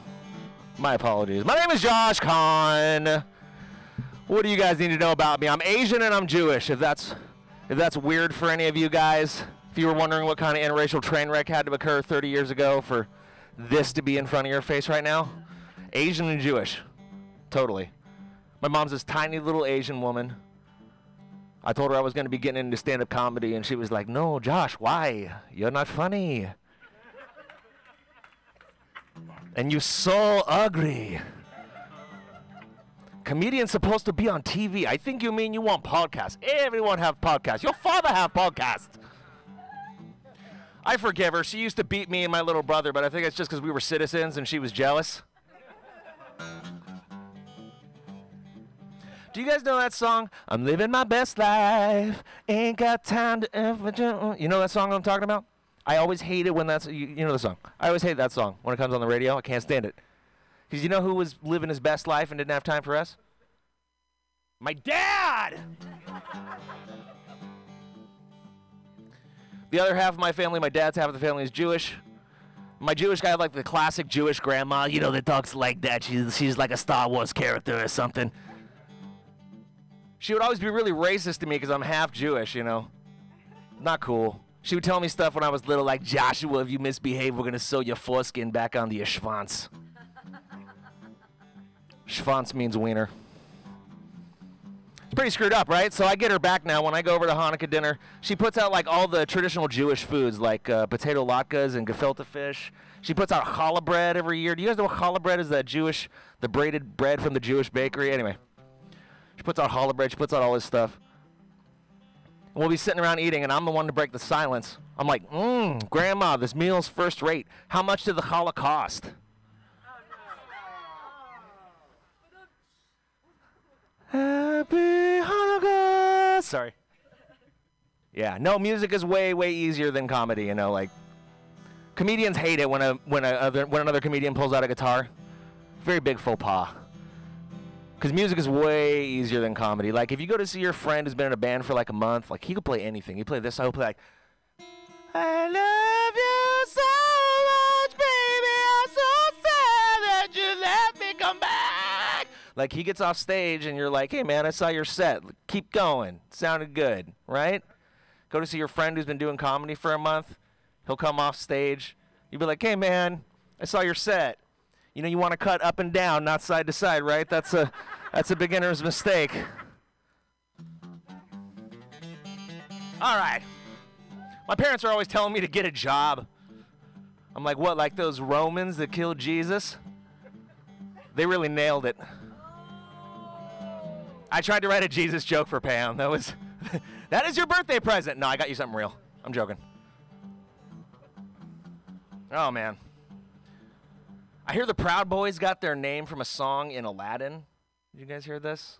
Speaker 5: My apologies. My name is Josh Kahn. What do you guys need to know about me? I'm Asian and I'm Jewish. If that's if that's weird for any of you guys, if you were wondering what kind of interracial train wreck had to occur 30 years ago for this to be in front of your face right now, Asian and Jewish, totally. My mom's this tiny little Asian woman. I told her I was going to be getting into stand-up comedy, and she was like, "No, Josh, why? You're not funny." and you're so ugly. Comedian's supposed to be on TV. I think you mean you want podcasts. Everyone have podcasts. Your father have podcasts. I forgive her. She used to beat me and my little brother, but I think it's just because we were citizens and she was jealous. Do you guys know that song? I'm living my best life. Ain't got time to ever. You know that song I'm talking about? I always hate it when that's. You, you know the song. I always hate that song when it comes on the radio. I can't stand it. Because you know who was living his best life and didn't have time for us? My dad! the other half of my family, my dad's half of the family, is Jewish. My Jewish guy, like the classic Jewish grandma, you know, that talks like that. She's, she's like a Star Wars character or something. She would always be really racist to me because I'm half Jewish, you know. Not cool. She would tell me stuff when I was little, like, Joshua, if you misbehave, we're going to sew your foreskin back onto your schwanz. Schwanz means wiener. It's pretty screwed up, right? So I get her back now when I go over to Hanukkah dinner. She puts out like all the traditional Jewish foods, like uh, potato latkes and gefilte fish. She puts out challah bread every year. Do you guys know what challah bread is? That Jewish, the braided bread from the Jewish bakery. Anyway, she puts out challah bread. She puts out all this stuff. And we'll be sitting around eating, and I'm the one to break the silence. I'm like, mmm, Grandma, this meal's first rate. How much did the challah cost? Happy Hanukkah. Sorry. Yeah, no, music is way, way easier than comedy. You know, like comedians hate it when a when a when another comedian pulls out a guitar. Very big faux pas. Because music is way easier than comedy. Like if you go to see your friend who's been in a band for like a month, like he could play anything. He play this, I will play like. I love you so much, baby. I'm so sad that you let me come back. Like he gets off stage and you're like, hey man, I saw your set. Keep going. Sounded good, right? Go to see your friend who's been doing comedy for a month. He'll come off stage. You'll be like, hey man, I saw your set. You know, you want to cut up and down, not side to side, right? That's a that's a beginner's mistake. All right. My parents are always telling me to get a job. I'm like, what, like those Romans that killed Jesus? They really nailed it. I tried to write a Jesus joke for Pam. That was that is your birthday present. No, I got you something real. I'm joking. Oh man. I hear the Proud Boys got their name from a song in Aladdin. Did you guys hear this?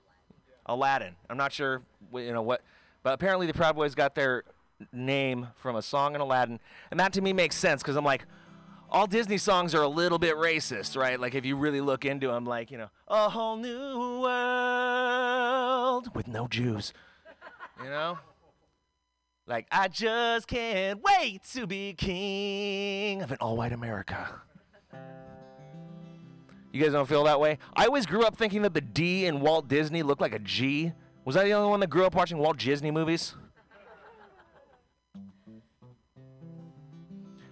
Speaker 5: Aladdin. I'm not sure, you know what, but apparently the Proud Boys got their name from a song in Aladdin, and that to me makes sense because I'm like, all Disney songs are a little bit racist, right? Like if you really look into them, like you know, a whole new world with no Jews, you know. Like I just can't wait to be king of an all-white America. You guys don't feel that way? I always grew up thinking that the D in Walt Disney looked like a G Was I the only one that grew up watching Walt Disney movies?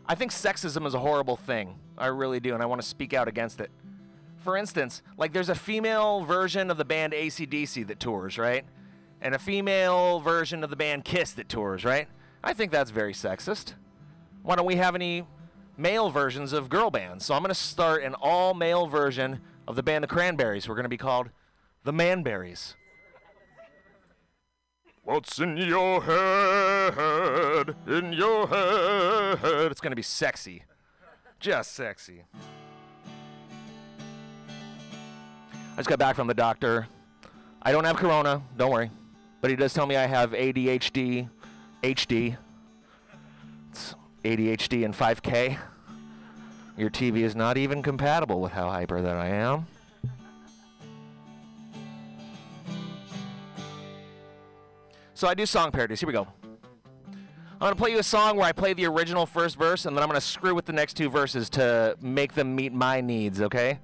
Speaker 5: I think sexism is a horrible thing. I really do, and I want to speak out against it. For instance, like there's a female version of the band ACDC that tours, right? And a female version of the band Kiss that tours, right? I think that's very sexist. Why don't we have any male versions of girl bands? So I'm going to start an all male version of the band The Cranberries. We're going to be called The Manberries. What's in your head? In your head. It's going to be sexy. Just sexy. I just got back from the doctor. I don't have corona, don't worry. But he does tell me I have ADHD, HD. It's ADHD and 5K. Your TV is not even compatible with how hyper that I am. So I do song parodies. Here we go. I'm going to play you a song where I play the original first verse, and then I'm going to screw with the next two verses to make them meet my needs, okay?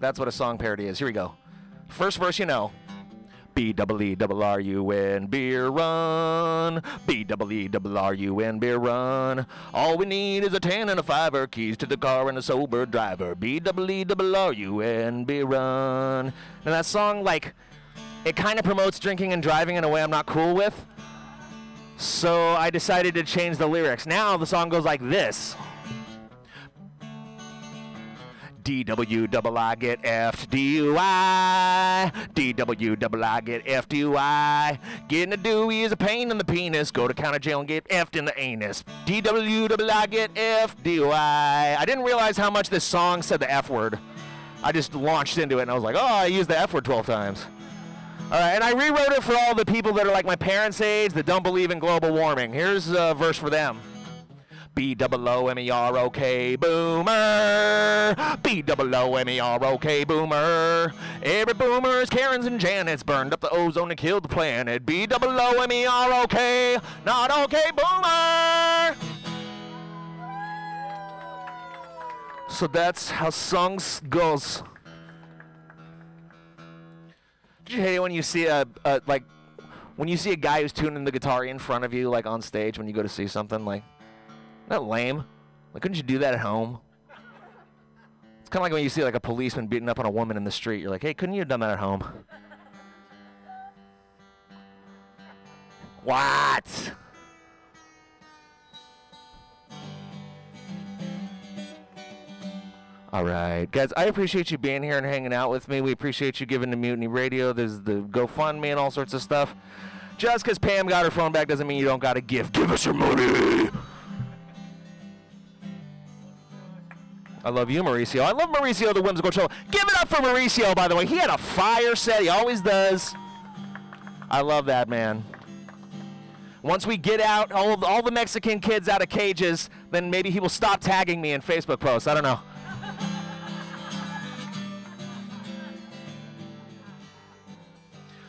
Speaker 5: That's what a song parody is. Here we go. First verse, you know. B double E double R U N beer run. B double E double R U N beer run. All we need is a ten and a fiver, keys to the car and a sober driver. B double E double R U N beer run. And that song, like, it kind of promotes drinking and driving in a way I'm not cool with. So I decided to change the lyrics. Now the song goes like this. DW double I get F DUI. DW double I get FDUI. Getting a Dewey is a pain in the penis. Go to county jail and get F'd in the anus. DW double I get F DUI. I didn't realize how much this song said the F word. I just launched into it and I was like, oh, I used the F word 12 times. All right, and I rewrote it for all the people that are like my parents' age that don't believe in global warming. Here's a verse for them. B double O M E R O K boomer. B double O M E R O K boomer. Every boomer is Karens and Janets burned up the ozone and killed the planet. B double O M E R O K, not okay boomer. So that's how songs goes. Did you hate it when you see a, a like when you see a guy who's tuning the guitar in front of you like on stage when you go to see something like that lame? Like couldn't you do that at home? It's kind of like when you see like a policeman beating up on a woman in the street. You're like, hey, couldn't you have done that at home? What? All right, guys. I appreciate you being here and hanging out with me. We appreciate you giving to Mutiny Radio. There's the GoFundMe and all sorts of stuff. Just because Pam got her phone back doesn't mean you don't got to give. Give us your money. I love you, Mauricio. I love Mauricio, the whimsical troll. Give it up for Mauricio, by the way. He had a fire set. He always does. I love that man. Once we get out all, of, all the Mexican kids out of cages, then maybe he will stop tagging me in Facebook posts. I don't know.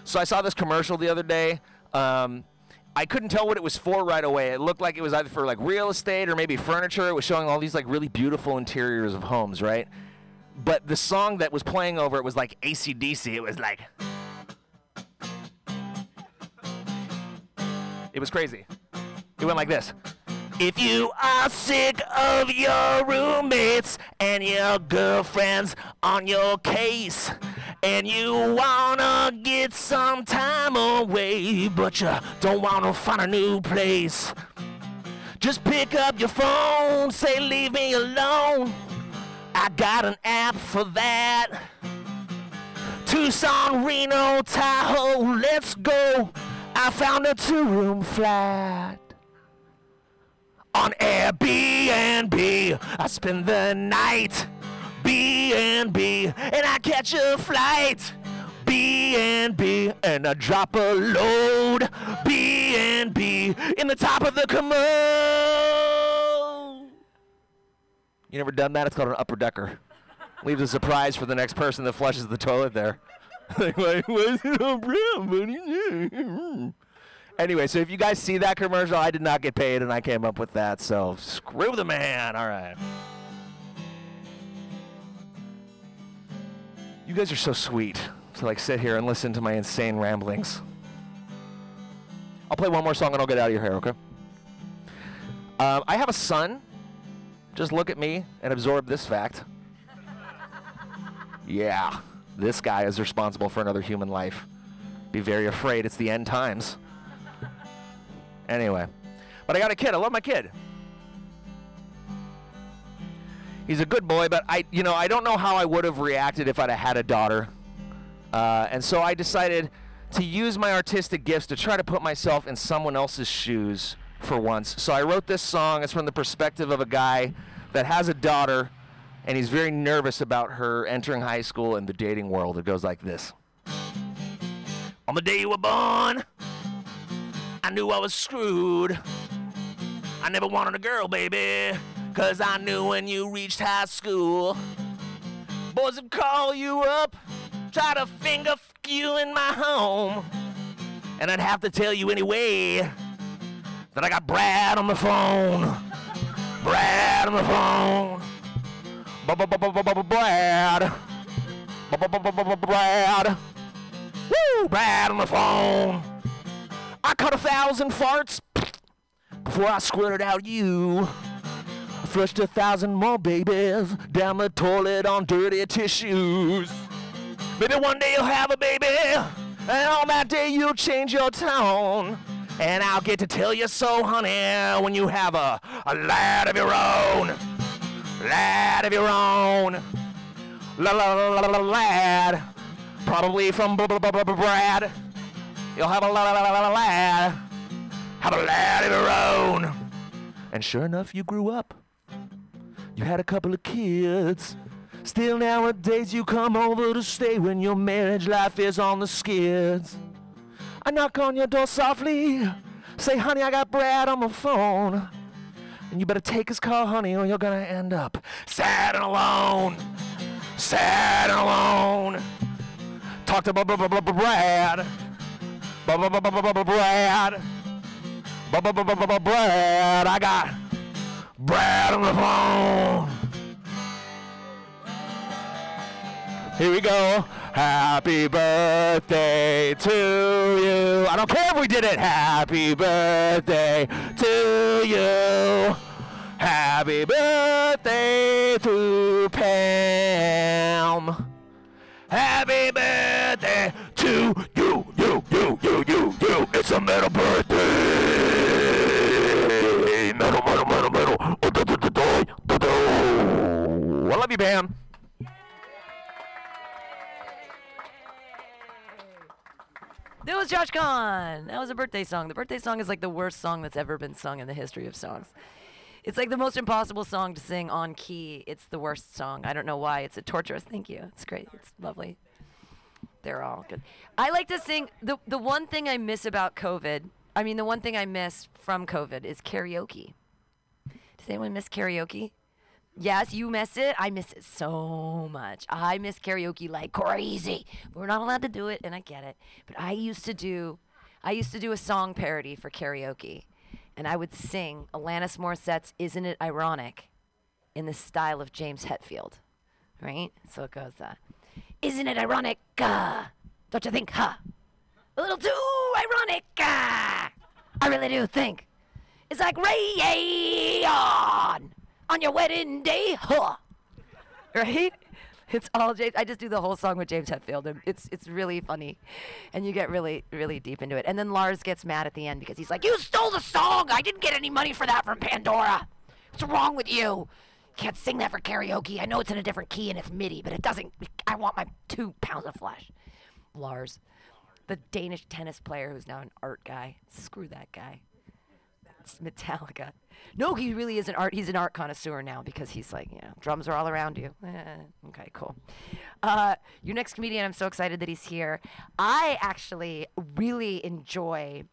Speaker 5: So I saw this commercial the other day. Um, I couldn't tell what it was for right away. It looked like it was either for like real estate or maybe furniture. It was showing all these like really beautiful interiors of homes, right? But the song that was playing over it was like ACDC. It was like. It was crazy. It went like this. If you are sick of your roommates and your girlfriends on your case, and you wanna get some time away, but you don't wanna find a new place, just pick up your phone, say, Leave me alone. I got an app for that. Tucson, Reno, Tahoe, let's go. I found a two room flat on Airbnb. I spend the night B and B, and I catch a flight. B and B, and I drop a load. B and B in the top of the commode. You never done that? It's called an upper decker. Leaves a surprise for the next person that flushes the toilet there. buddy? Hmm. Anyway, so if you guys see that commercial, I did not get paid, and I came up with that. So screw the man. All right. You guys are so sweet to like sit here and listen to my insane ramblings. I'll play one more song and I'll get out of your hair, okay? Um, I have a son. Just look at me and absorb this fact. Yeah, this guy is responsible for another human life. Be very afraid it's the end times. Anyway, but I got a kid. I love my kid. He's a good boy, but I, you know, I don't know how I would have reacted if I'd have had a daughter. Uh, and so I decided to use my artistic gifts to try to put myself in someone else's shoes for once. So I wrote this song. It's from the perspective of a guy that has a daughter, and he's very nervous about her entering high school and the dating world. It goes like this On the day you were born, I knew I was screwed. I never wanted a girl, baby, cause I knew when you reached high school. Boys would call you up, try to finger f- you in my home. And I'd have to tell you anyway that I got Brad on the phone. Brad on the phone. Brad. Brad. Woo! Brad on the phone. I cut a thousand farts before I squirted out you. Flushed a thousand more babies down the toilet on dirty tissues. Maybe one day you'll have a baby, and on that day you'll change your tone. And I'll get to tell you so, honey, when you have a, a lad of your own. Lad of your own. La la la la la lad. Probably from B- B- B- B- Brad. You'll have a la la la la lad. Have a lad of your own. And sure enough, you grew up. Had a couple of kids. Still nowadays you come over to stay when your marriage life is on the skids. I knock on your door softly, say, honey, I got Brad on my phone. And you better take his call, honey, or you're gonna end up sad and alone. Sad and alone. Talk to Brad. Brad. Brad. I got Brad on the phone. Here we go. Happy birthday to you. I don't care if we did it. Happy birthday to you. Happy birthday to Pam. Happy birthday to you, you, you, you, you, you. It's a metal birthday. Pam.
Speaker 6: That was Josh Kahn. That was a birthday song. The birthday song is like the worst song that's ever been sung in the history of songs. It's like the most impossible song to sing on key. It's the worst song. I don't know why. It's a torturous. Thank you. It's great. It's lovely. They're all good. I like to sing. The the one thing I miss about COVID. I mean, the one thing I miss from COVID is karaoke. Does anyone miss karaoke? Yes, you miss it. I miss it so much. I miss karaoke like crazy. We're not allowed to do it, and I get it. But I used to do, I used to do a song parody for karaoke, and I would sing Alanis Morissette's "Isn't It Ironic," in the style of James Hetfield, right? So it goes, uh, "Isn't it ironic? Uh, don't you think? Huh? A little too ironic. Uh, I really do think it's like rain on your wedding day, huh? Right? It's all James. I just do the whole song with James Hetfield, and it's it's really funny, and you get really really deep into it. And then Lars gets mad at the end because he's like, "You stole the song. I didn't get any money for that from Pandora. What's wrong with? You can't sing that for karaoke. I know it's in a different key and it's MIDI, but it doesn't. I want my two pounds of flesh." Lars, the Danish tennis player who's now an art guy. Screw that guy. Metallica. No, he really is an art. He's an art connoisseur now because he's like, you know, drums are all around you. Eh, okay, cool. Uh, your next comedian, I'm so excited that he's here. I actually really enjoy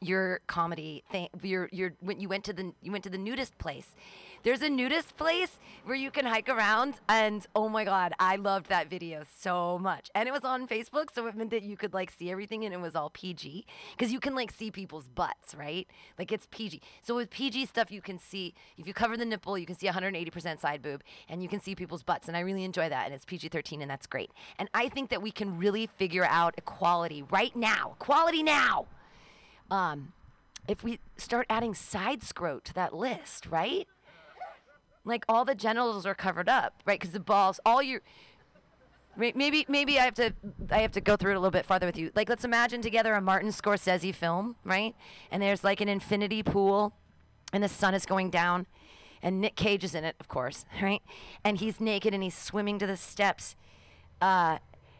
Speaker 6: your comedy thing. Your your when you went to the you went to the nudist place. There's a nudist place where you can hike around, and oh my god, I loved that video so much. And it was on Facebook, so it meant that you could like see everything, and it was all PG because you can like see people's butts, right? Like it's PG. So with PG stuff, you can see if you cover the nipple, you can see 180% side boob, and you can see people's butts, and I really enjoy that. And it's PG-13, and that's great. And I think that we can really figure out equality right now, equality now Um, if we start adding side scrote to that list, right? Like all the genitals are covered up, right? Because the balls, all your Maybe maybe I have to I have to go through it a little bit farther with you. Like let's imagine together a Martin Scorsese film, right? And there's like an infinity pool and the sun is going down and Nick Cage is in it, of course, right? And he's naked and he's swimming to the steps. Uh,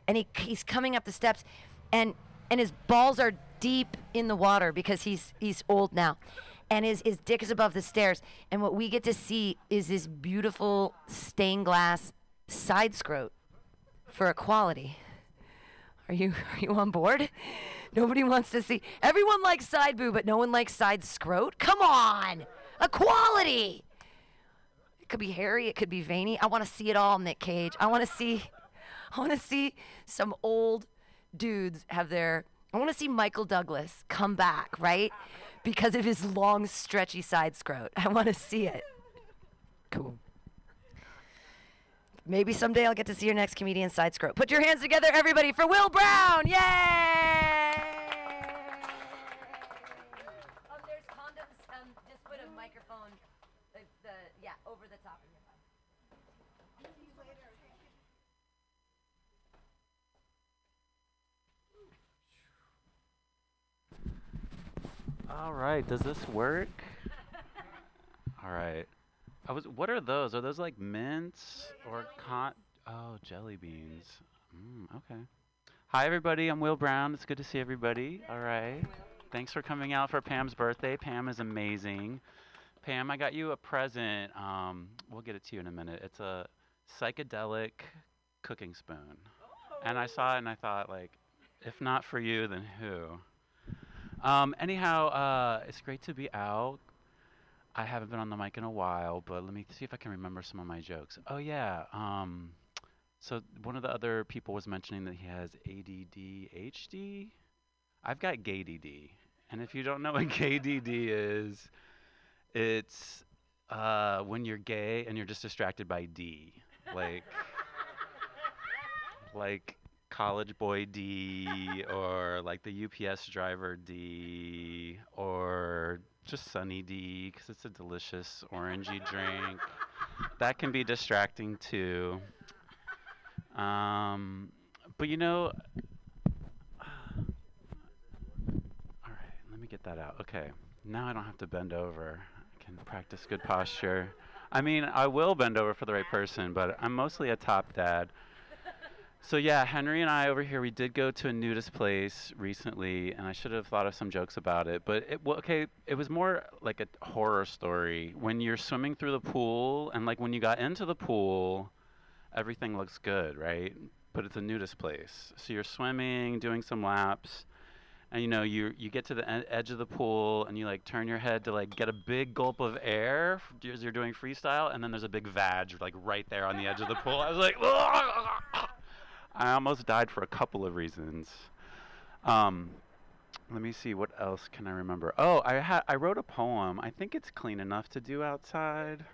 Speaker 6: and he he's coming up the steps and and his balls are deep in the water because he's he's old now. And his, his dick is above the stairs. And what we get to see is this beautiful stained glass side scrote for equality. Are you are you on board? Nobody wants to see. Everyone likes side boob, but no one likes side scrote. Come on, equality. It could be hairy, it could be veiny. I want to see it all, Nick Cage. I want to see. I want to see some old dudes have their. I want to see Michael Douglas come back, right? Because of his long, stretchy side scrote. I want to see it. Cool. Maybe someday I'll get to see your next comedian side scrote. Put your hands together, everybody, for Will Brown! Yay! Um, there's condoms. Um, just put a microphone, the, the yeah, over the top of your mouth.
Speaker 8: All right, does this work? All right. I was. What are those? Are those like mints or con? Oh, jelly beans. Mm, okay. Hi, everybody. I'm Will Brown. It's good to see everybody. All right. Thanks for coming out for Pam's birthday. Pam is amazing. Pam, I got you a present. Um, we'll get it to you in a minute. It's a psychedelic cooking spoon. And I saw it and I thought, like, if not for you, then who? Um, anyhow, uh, it's great to be out. I haven't been on the mic in a while, but let me see if I can remember some of my jokes. Oh yeah. Um, so one of the other people was mentioning that he has ADD, HD. I've got GADD, and if you don't know what gay DD is, it's uh, when you're gay and you're just distracted by D, like like college boy D or like the UPS driver D or just Sunny D because it's a delicious orangey drink. That can be distracting too. Um, but you know, all right, let me get that out. Okay, now I don't have to bend over. I can practice good posture. I mean, I will bend over for the right person, but I'm mostly a top dad. So yeah, Henry and I over here, we did go to a nudist place recently, and I should have thought of some jokes about it. But it, well, okay, it was more like a horror story. When you're swimming through the pool, and like when you got into the pool, everything looks good, right? But it's a nudist place, so you're swimming, doing some laps, and you know you you get to the e- edge of the pool, and you like turn your head to like get a big gulp of air as you're doing freestyle, and then there's a big vag like right there on the edge of the pool. I was like. I almost died for a couple of reasons. Um, let me see what else can I remember. Oh, I had I wrote a poem. I think it's clean enough to do outside.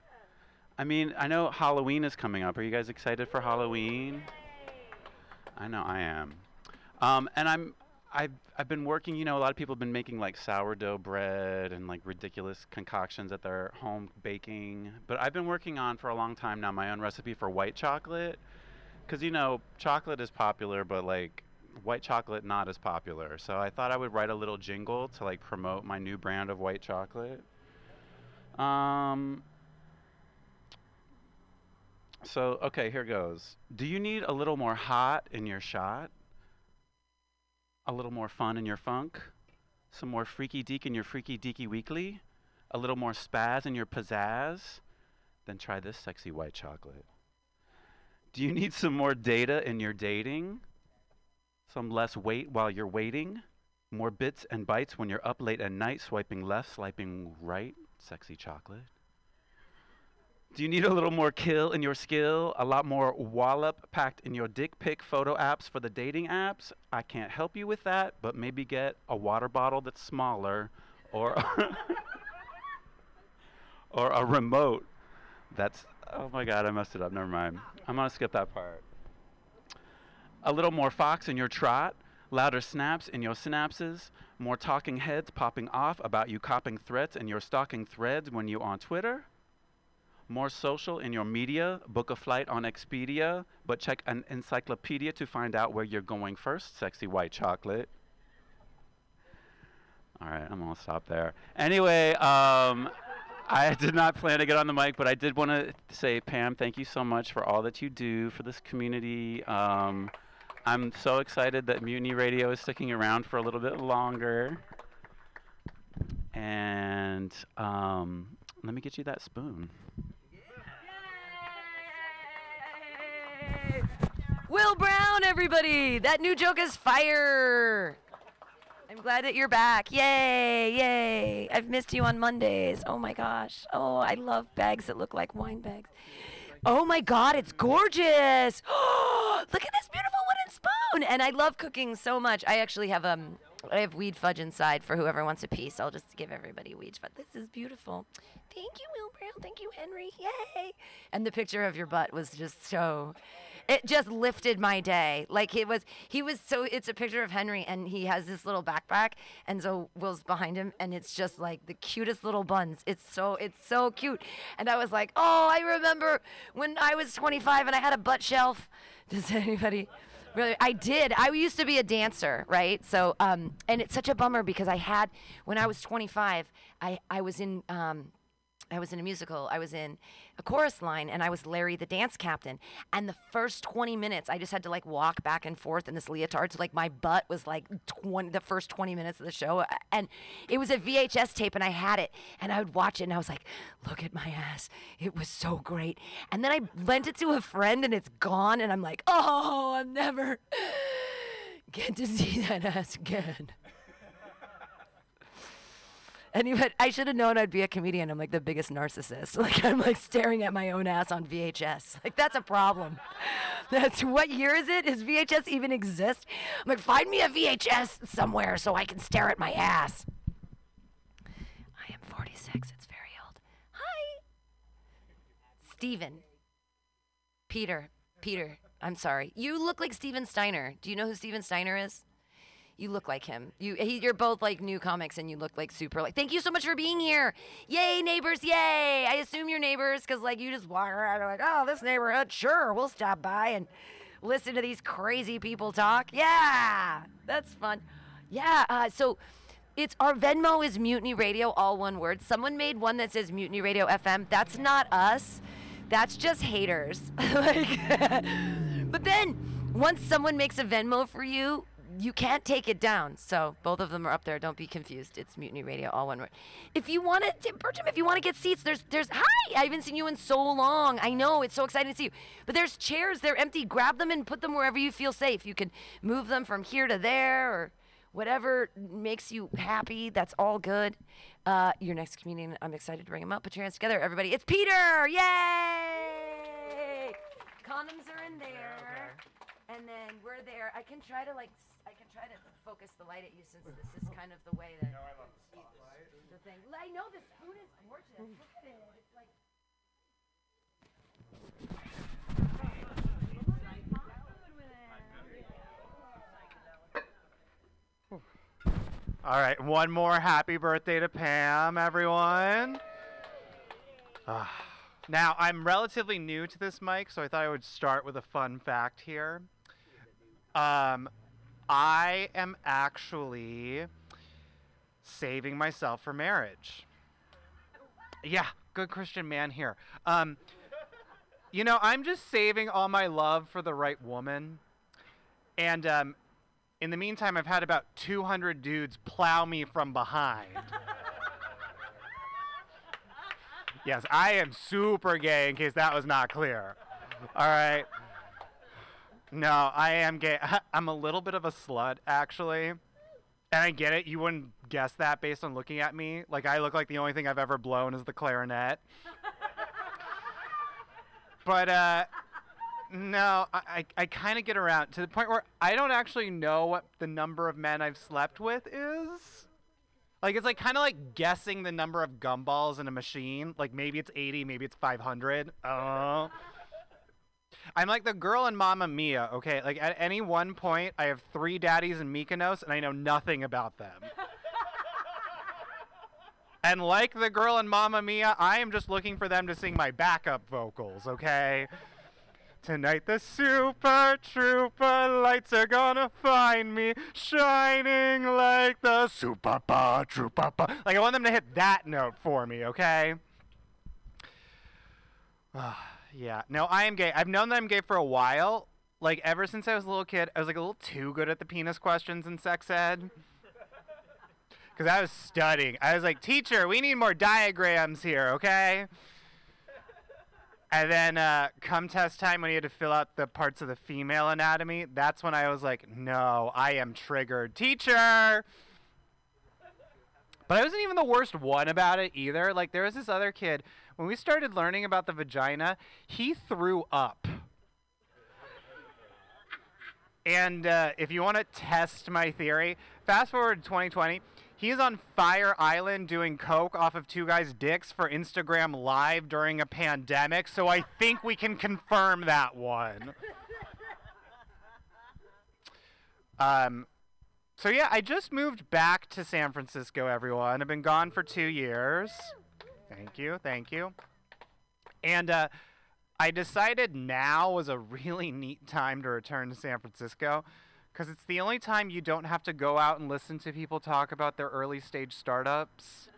Speaker 8: I mean, I know Halloween is coming up. Are you guys excited for Halloween? I know I am. Um, and I'm I've I've been working. You know, a lot of people have been making like sourdough bread and like ridiculous concoctions at their home baking. But I've been working on for a long time now my own recipe for white chocolate because you know chocolate is popular but like white chocolate not as popular. So i thought i would write a little jingle to like promote my new brand of white chocolate. Um so okay here goes. Do you need a little more hot in your shot? A little more fun in your funk? Some more freaky deek in your freaky deaky weekly? A little more spaz in your pizzazz? Then try this sexy white chocolate do you need some more data in your dating? Some less wait while you're waiting? More bits and bytes when you're up late at night, swiping left, swiping right? Sexy chocolate. Do you need a little more kill in your skill? A lot more wallop packed in your dick pic photo apps for the dating apps? I can't help you with that, but maybe get a water bottle that's smaller or or a remote that's oh my god, I messed it up. Never mind. I'm gonna skip that part. A little more fox in your trot,
Speaker 10: Louder snaps in your synapses, more talking heads popping off about you copping threats in your stalking threads when you on Twitter. More social in your media, book a flight on Expedia, but check an encyclopedia to find out where you're going first, sexy white chocolate. All right, I'm gonna stop there. Anyway, um, I did not plan to get on the mic, but I did want to say, Pam, thank you so much for all that you do for this community. Um, I'm so excited that Mutiny Radio is sticking around for a little bit longer. And um, let me get you that spoon.
Speaker 6: Will Brown, everybody! That new joke is fire! I'm glad that you're back. Yay, yay. I've missed you on Mondays. Oh my gosh. Oh, I love bags that look like wine bags. Oh my god, it's gorgeous. look at this beautiful wooden spoon. And I love cooking so much. I actually have um I have weed fudge inside for whoever wants a piece. I'll just give everybody weed fudge. This is beautiful. Thank you, Will Brown. Thank you, Henry. Yay. And the picture of your butt was just so it just lifted my day. Like it was, he was so. It's a picture of Henry, and he has this little backpack, and so Will's behind him, and it's just like the cutest little buns. It's so, it's so cute. And I was like, oh, I remember when I was 25 and I had a butt shelf. Does anybody? Really, I did. I used to be a dancer, right? So, um, and it's such a bummer because I had when I was 25, I I was in um, I was in a musical. I was in a chorus line and I was Larry the dance captain. And the first 20 minutes, I just had to like walk back and forth in this leotard. So like my butt was like 20, the first 20 minutes of the show. And it was a VHS tape and I had it and I would watch it and I was like, look at my ass. It was so great. And then I lent it to a friend and it's gone. And I'm like, oh, I'm never get to see that ass again. And he went, I should have known I'd be a comedian. I'm like the biggest narcissist. Like I'm like staring at my own ass on VHS. Like that's a problem. That's what year is it? Is VHS even exist? I'm like, find me a VHS somewhere so I can stare at my ass. I am 46. It's very old. Hi. Steven. Peter. Peter. I'm sorry. You look like Steven Steiner. Do you know who Steven Steiner is? You look like him. You, he, you're both like new comics, and you look like super. Like, thank you so much for being here. Yay, neighbors! Yay! I assume you're neighbors because like you just walk around like, oh, this neighborhood, sure, we'll stop by and listen to these crazy people talk. Yeah, that's fun. Yeah. Uh, so. It's our Venmo is Mutiny Radio, all one word. Someone made one that says Mutiny Radio FM. That's not us. That's just haters. like, but then once someone makes a Venmo for you, you can't take it down. So both of them are up there. Don't be confused. It's Mutiny Radio, all one word. If you want to, Bertram, if you want to get seats, there's, there's. Hi, I haven't seen you in so long. I know it's so exciting to see you. But there's chairs. They're empty. Grab them and put them wherever you feel safe. You can move them from here to there or whatever makes you happy. That's all good. Uh, your next comedian, I'm excited to bring him up. Put your hands together, everybody. It's Peter! Yay! Condoms are in there. And then we're there. I can try to like, I can try to focus the light at you since this is kind of the way that. No, I love the spotlight. The thing. I know the spoon is gorgeous. Look at it. It's like.
Speaker 11: All right, one more happy birthday to Pam, everyone. Ah. now, I'm relatively new to this mic, so I thought I would start with a fun fact here. Um, I am actually saving myself for marriage. Yeah, good Christian man here. Um, you know, I'm just saving all my love for the right woman. And um, in the meantime, I've had about 200 dudes plow me from behind. yes, I am super gay, in case that was not clear. All right. No, I am gay. I'm a little bit of a slut, actually. And I get it. You wouldn't guess that based on looking at me. Like, I look like the only thing I've ever blown is the clarinet. but, uh, no, I, I, I kind of get around to the point where I don't actually know what the number of men I've slept with is. Like, it's like kind of like guessing the number of gumballs in a machine. Like, maybe it's 80, maybe it's 500. I don't know. I'm like the girl in Mamma Mia, okay? Like at any one point, I have three daddies in Mykonos, and I know nothing about them. and like the girl in Mamma Mia, I am just looking for them to sing my backup vocals, okay? Tonight the super trouper lights are gonna find me shining like the super pa trooper pa. Like I want them to hit that note for me, okay? Ah. Yeah. No, I am gay. I've known that I'm gay for a while. Like ever since I was a little kid, I was like a little too good at the penis questions in sex ed. Cause I was studying. I was like, teacher, we need more diagrams here, okay? And then uh, come test time when you had to fill out the parts of the female anatomy, that's when I was like, no, I am triggered. Teacher! But I wasn't even the worst one about it either. Like, there was this other kid, when we started learning about the vagina, he threw up. And uh, if you want to test my theory, fast forward to 2020, he's on Fire Island doing coke off of two guys' dicks for Instagram Live during a pandemic. So I think we can confirm that one. Um, so yeah, I just moved back to San Francisco, everyone. I've been gone for two years. Thank you, thank you. And uh, I decided now was a really neat time to return to San Francisco because it's the only time you don't have to go out and listen to people talk about their early stage startups.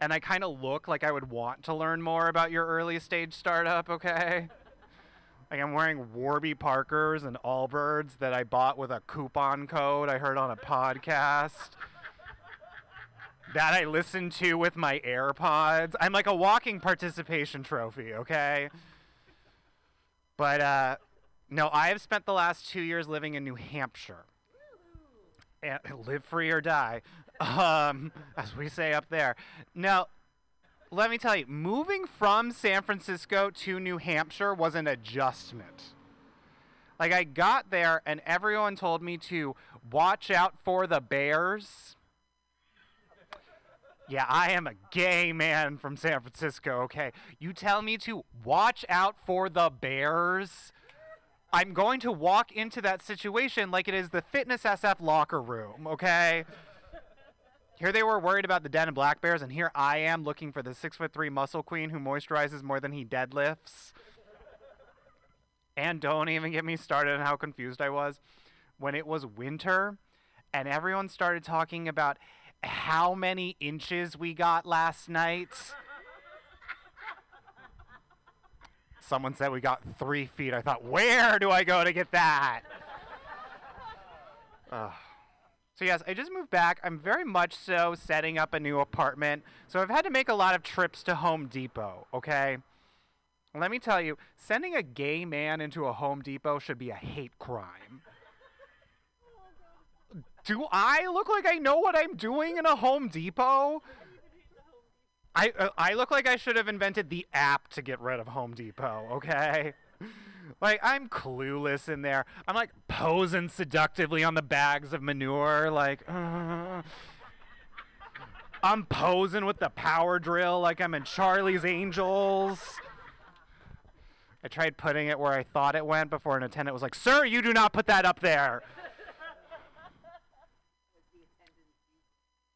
Speaker 11: and I kind of look like I would want to learn more about your early stage startup, okay? Like I'm wearing Warby Parkers and Allbirds that I bought with a coupon code I heard on a podcast. That I listen to with my AirPods. I'm like a walking participation trophy, okay? But uh no, I have spent the last 2 years living in New Hampshire. And live free or die. Um as we say up there. Now, let me tell you, moving from San Francisco to New Hampshire was an adjustment. Like, I got there and everyone told me to watch out for the bears. Yeah, I am a gay man from San Francisco, okay? You tell me to watch out for the bears. I'm going to walk into that situation like it is the Fitness SF locker room, okay? Here they were worried about the den and black bears, and here I am looking for the six foot three muscle queen who moisturizes more than he deadlifts. And don't even get me started on how confused I was when it was winter and everyone started talking about how many inches we got last night. Someone said we got three feet. I thought, where do I go to get that? So yes, I just moved back. I'm very much so setting up a new apartment. So I've had to make a lot of trips to Home Depot, okay? Let me tell you, sending a gay man into a Home Depot should be a hate crime. Do I look like I know what I'm doing in a Home Depot? I uh, I look like I should have invented the app to get rid of Home Depot, okay? Like I'm clueless in there. I'm like posing seductively on the bags of manure, like. Uh, I'm posing with the power drill like I'm in Charlie's Angels. I tried putting it where I thought it went before an attendant was like, "Sir, you do not put that up there."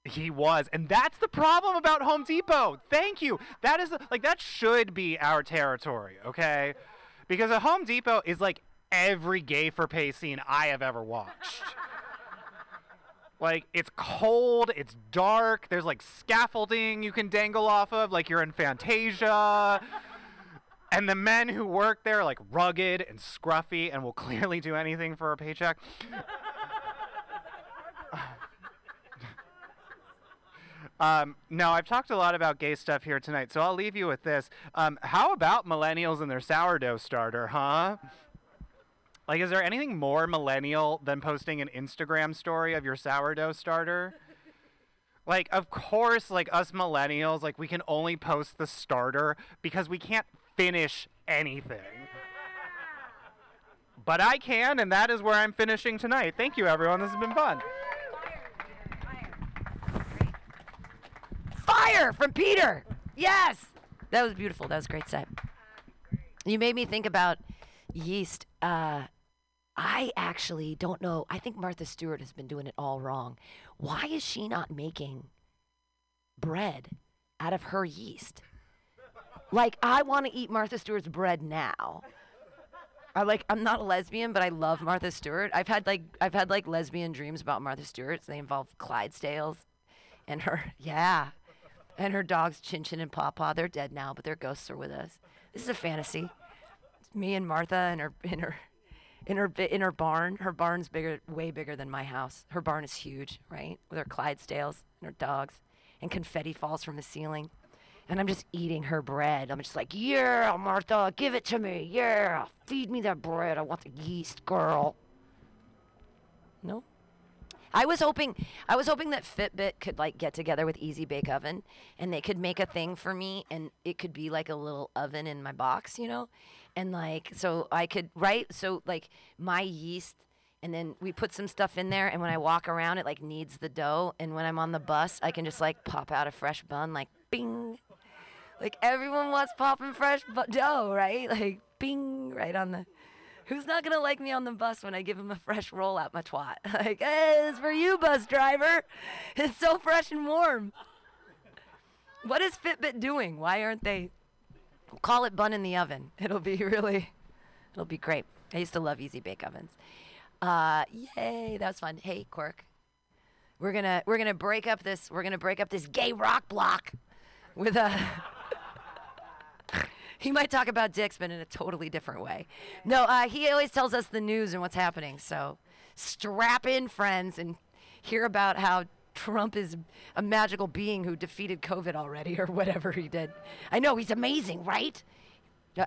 Speaker 11: He was, and that's the problem about Home Depot. Thank you. That is like that should be our territory, okay? Because a Home Depot is like every gay for pay scene I have ever watched. like it's cold, it's dark, there's like scaffolding you can dangle off of like you're in Fantasia. and the men who work there are like rugged and scruffy and will clearly do anything for a paycheck. Um, no, I've talked a lot about gay stuff here tonight, so I'll leave you with this. Um, how about millennials and their sourdough starter, huh? Like, is there anything more millennial than posting an Instagram story of your sourdough starter? Like, of course, like us millennials, like we can only post the starter because we can't finish anything. But I can, and that is where I'm finishing tonight. Thank you, everyone. This has been fun.
Speaker 6: Fire from Peter. Yes. That was beautiful. That was a great set. You made me think about yeast. Uh, I actually don't know. I think Martha Stewart has been doing it all wrong. Why is she not making bread out of her yeast? Like, I want to eat Martha Stewart's bread now. I like. I'm not a lesbian, but I love Martha Stewart. I've had like I've had like lesbian dreams about Martha Stewart. They involve Clydesdales, and her yeah, and her dogs Chin Chin and Paw Paw. They're dead now, but their ghosts are with us. This is a fantasy. It's me and Martha and her in her in her in her barn. Her barn's bigger, way bigger than my house. Her barn is huge, right? With her Clydesdales and her dogs, and confetti falls from the ceiling. And I'm just eating her bread. I'm just like, yeah, Martha, give it to me. Yeah, feed me that bread. I want the yeast, girl. No. I was hoping I was hoping that Fitbit could like get together with Easy Bake Oven and they could make a thing for me and it could be like a little oven in my box, you know? And like so I could right so like my yeast and then we put some stuff in there and when I walk around it like kneads the dough and when I'm on the bus I can just like pop out a fresh bun like bing. Like everyone wants popping fresh bu- dough, right? Like bing right on the Who's not gonna like me on the bus when I give him a fresh roll out my twat? Like, hey, for you, bus driver. It's so fresh and warm. What is Fitbit doing? Why aren't they? Call it bun in the oven. It'll be really, it'll be great. I used to love easy bake ovens. Uh, yay, that was fun. Hey, Quirk, we're gonna we're gonna break up this we're gonna break up this gay rock block with a. he might talk about dicks, but in a totally different way. No, uh, he always tells us the news and what's happening. So strap in, friends, and hear about how Trump is a magical being who defeated COVID already or whatever he did. I know, he's amazing, right?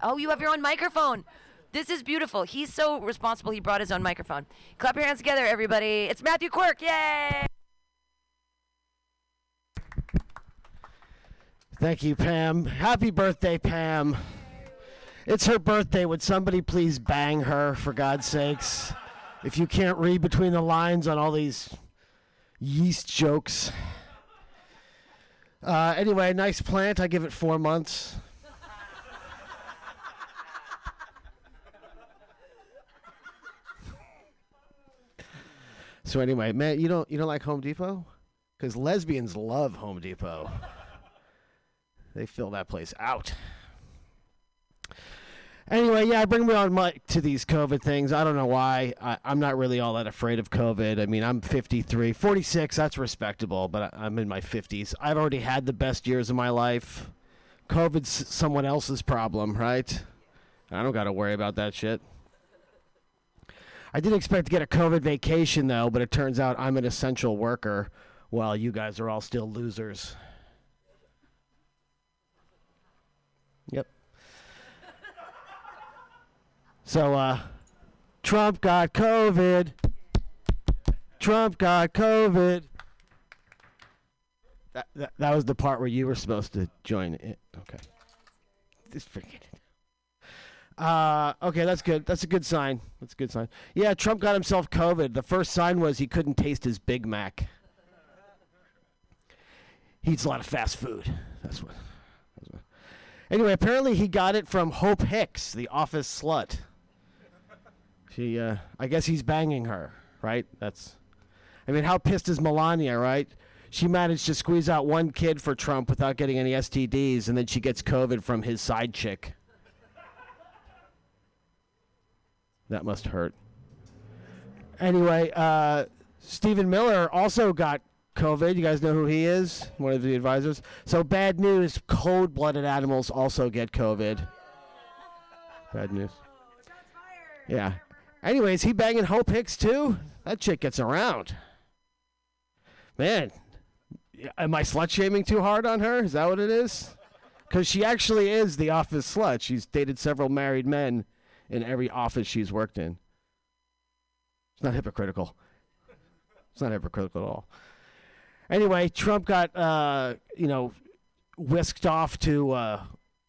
Speaker 6: Oh, you have your own microphone. This is beautiful. He's so responsible, he brought his own microphone. Clap your hands together, everybody. It's Matthew Quirk. Yay!
Speaker 12: Thank you, Pam. Happy birthday, Pam. It's her birthday. Would somebody please bang her, for God's sakes? If you can't read between the lines on all these yeast jokes. Uh, anyway, nice plant. I give it four months. So anyway, man, you don't you don't like Home Depot? Because lesbians love Home Depot. They fill that place out. Anyway, yeah, I bring me on mic to these COVID things. I don't know why. I, I'm not really all that afraid of COVID. I mean, I'm 53, 46. That's respectable, but I, I'm in my 50s. I've already had the best years of my life. COVID's someone else's problem, right? I don't got to worry about that shit. I did expect to get a COVID vacation though, but it turns out I'm an essential worker while you guys are all still losers. So, uh, Trump got COVID. Trump got COVID. That, that, that was the part where you were supposed to join it. Okay. Just forget it. Uh, okay, that's good. That's a good sign. That's a good sign. Yeah, Trump got himself COVID. The first sign was he couldn't taste his Big Mac. He eats a lot of fast food. That's what. That's what. Anyway, apparently he got it from Hope Hicks, the office slut. She, uh, I guess he's banging her, right? That's. I mean, how pissed is Melania, right? She managed to squeeze out one kid for Trump without getting any STDs, and then she gets COVID from his side chick. That must hurt. Anyway, uh, Stephen Miller also got COVID. You guys know who he is? One of the advisors. So bad news: cold-blooded animals also get COVID. Bad news. Yeah. Anyways, he banging Hope Hicks too. That chick gets around. Man, am I slut shaming too hard on her? Is that what it is? Because she actually is the office slut. She's dated several married men in every office she's worked in. It's not hypocritical. It's not hypocritical at all. Anyway, Trump got, uh, you know, whisked off to uh,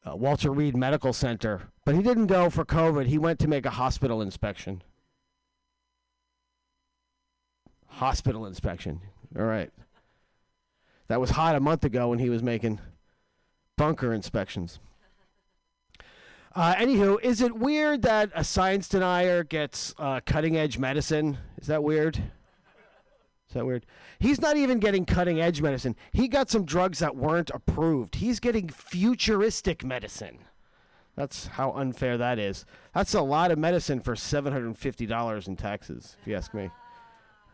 Speaker 12: uh, Walter Reed Medical Center, but he didn't go for COVID. He went to make a hospital inspection. Hospital inspection. All right. That was hot a month ago when he was making bunker inspections. Uh, anywho, is it weird that a science denier gets uh, cutting edge medicine? Is that weird? Is that weird? He's not even getting cutting edge medicine. He got some drugs that weren't approved. He's getting futuristic medicine. That's how unfair that is. That's a lot of medicine for $750 in taxes, if you ask me.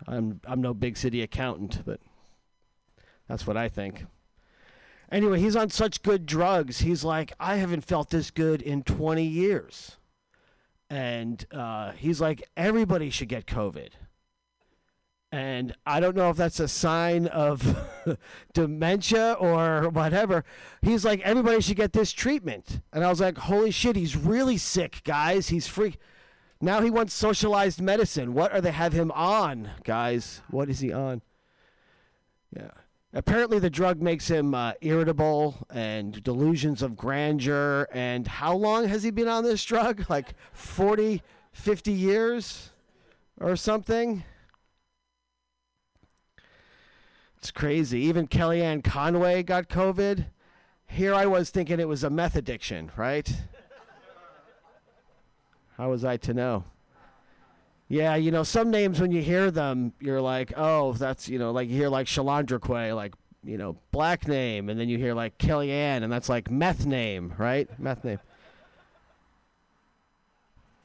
Speaker 12: I'm I'm no big city accountant, but that's what I think. Anyway, he's on such good drugs. He's like, I haven't felt this good in 20 years. And uh, he's like, everybody should get COVID. And I don't know if that's a sign of dementia or whatever. He's like, everybody should get this treatment. And I was like, holy shit, he's really sick, guys. He's free. Now he wants socialized medicine. What are they have him on, guys? What is he on? Yeah. Apparently, the drug makes him uh, irritable and delusions of grandeur. And how long has he been on this drug? Like 40, 50 years or something? It's crazy. Even Kellyanne Conway got COVID. Here I was thinking it was a meth addiction, right? How was I to know? Yeah, you know, some names when you hear them, you're like, oh, that's, you know, like you hear like Shalandra like, you know, black name, and then you hear like Kellyanne, and that's like meth name, right? Meth name.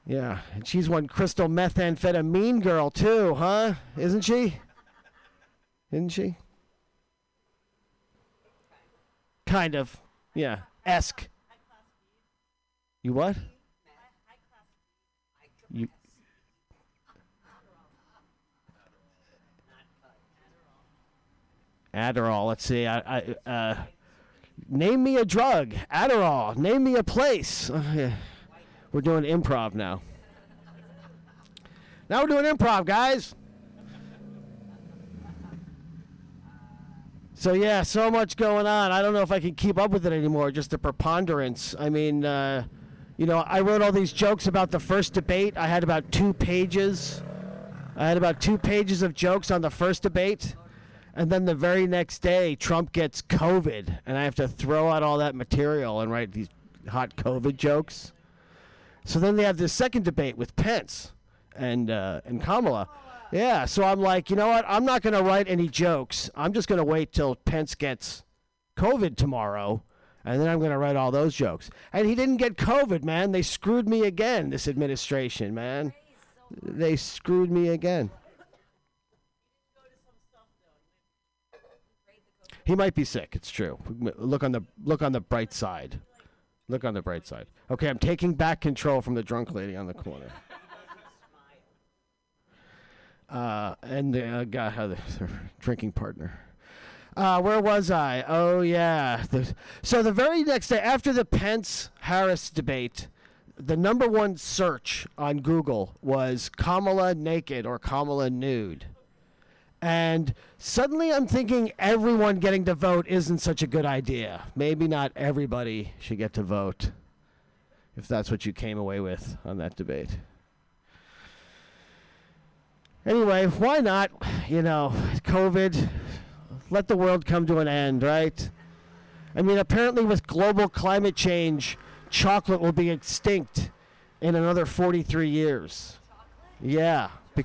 Speaker 12: Yeah, and she's one crystal methamphetamine girl too, huh? Isn't she? Isn't she? Kind of. Yeah. Esque. You what? You. Adderall. Let's see. I, I uh, name me a drug. Adderall. Name me a place. We're doing improv now. Now we're doing improv, guys. So yeah, so much going on. I don't know if I can keep up with it anymore. Just the preponderance. I mean, uh, you know, I wrote all these jokes about the first debate. I had about two pages. I had about two pages of jokes on the first debate. And then the very next day, Trump gets COVID, and I have to throw out all that material and write these hot COVID jokes. So then they have this second debate with Pence and uh, and Kamala. Yeah, so I'm like, you know what? I'm not going to write any jokes. I'm just going to wait till Pence gets COVID tomorrow, and then I'm going to write all those jokes. And he didn't get COVID, man. They screwed me again, this administration, man. They screwed me again. He might be sick. It's true. Look on the look on the bright side. Look on the bright side. Okay, I'm taking back control from the drunk lady on the corner. Uh, and the uh, guy, uh, the drinking partner. Uh, where was I? Oh yeah. The, so the very next day after the Pence Harris debate, the number one search on Google was Kamala naked or Kamala nude. And suddenly I'm thinking everyone getting to vote isn't such a good idea. Maybe not everybody should get to vote if that's what you came away with on that debate. Anyway, why not? You know, COVID, let the world come to an end, right? I mean, apparently, with global climate change, chocolate will be extinct in another 43 years. Yeah, be-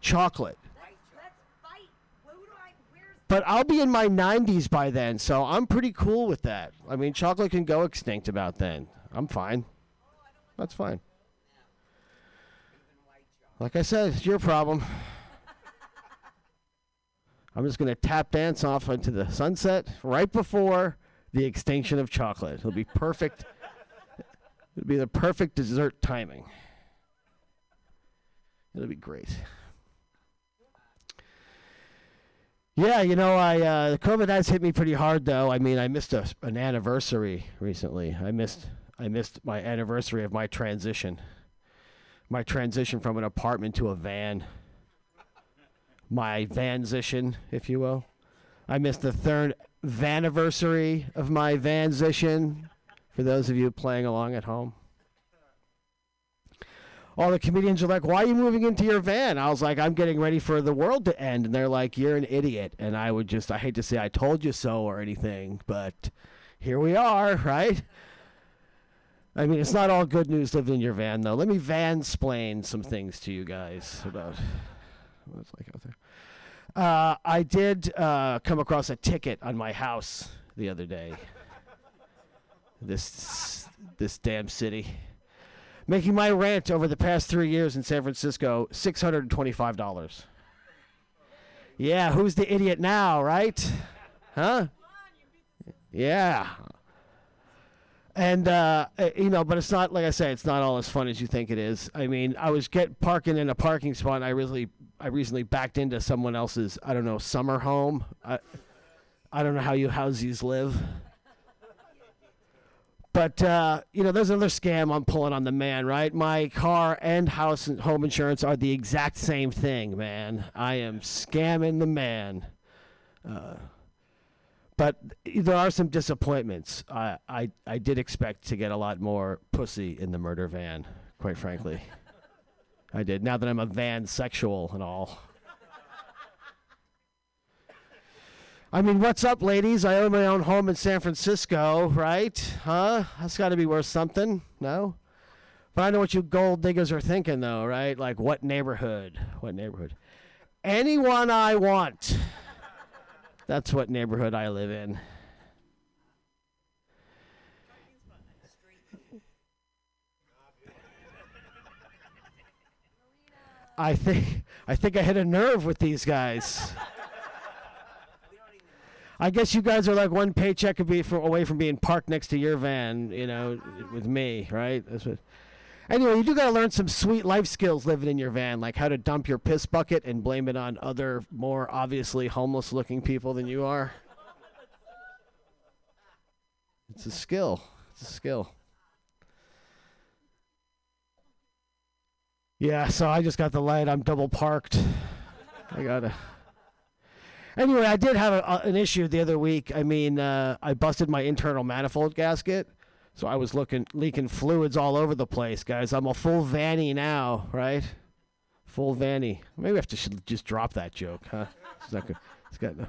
Speaker 12: chocolate. But I'll be in my 90s by then, so I'm pretty cool with that. I mean, chocolate can go extinct about then. I'm fine. That's fine. Like I said, it's your problem. I'm just going to tap dance off into the sunset right before the extinction of chocolate. It'll be perfect. It'll be the perfect dessert timing. It'll be great. Yeah, you know, I uh, COVID has hit me pretty hard though. I mean, I missed a, an anniversary recently. I missed I missed my anniversary of my transition. My transition from an apartment to a van. My vansition, if you will. I missed the third vaniversary of my vansition. For those of you playing along at home all the comedians are like, "Why are you moving into your van?" I was like, "I'm getting ready for the world to end," and they're like, "You're an idiot." And I would just, I hate to say, I told you so or anything, but here we are, right? I mean, it's not all good news living in your van, though. Let me van splain some things to you guys about what it's like out there. Uh, I did uh, come across a ticket on my house the other day. This this damn city, making my rent over the past three years in San Francisco six hundred and twenty-five dollars. Yeah, who's the idiot now, right? Huh? Yeah. And uh, uh, you know, but it's not like I say, it's not all as fun as you think it is. I mean, I was get parking in a parking spot. And I recently, I recently backed into someone else's, I don't know, summer home. I, I don't know how you housies live. But uh, you know, there's another scam I'm pulling on the man, right? My car and house and home insurance are the exact same thing, man. I am scamming the man. Uh, but there are some disappointments. I, I I did expect to get a lot more pussy in the murder van, quite frankly. I did. Now that I'm a van sexual and all. I mean, what's up, ladies? I own my own home in San Francisco, right? Huh? That's got to be worth something, no? But I know what you gold diggers are thinking, though, right? Like, what neighborhood? What neighborhood? Anyone I want. That's what neighborhood I live in. I think I think I hit a nerve with these guys. I guess you guys are like one paycheck away from being parked next to your van, you know, with me, right? That's what. Anyway, you do got to learn some sweet life skills living in your van, like how to dump your piss bucket and blame it on other more obviously homeless-looking people than you are. It's a skill. It's a skill. Yeah, so I just got the light. I'm double parked. I gotta. Anyway, I did have a, an issue the other week. I mean, uh, I busted my internal manifold gasket, so I was looking leaking fluids all over the place, guys. I'm a full vanny now, right? Full vanny. Maybe I have to should just drop that joke, huh? It's not good. It's got no.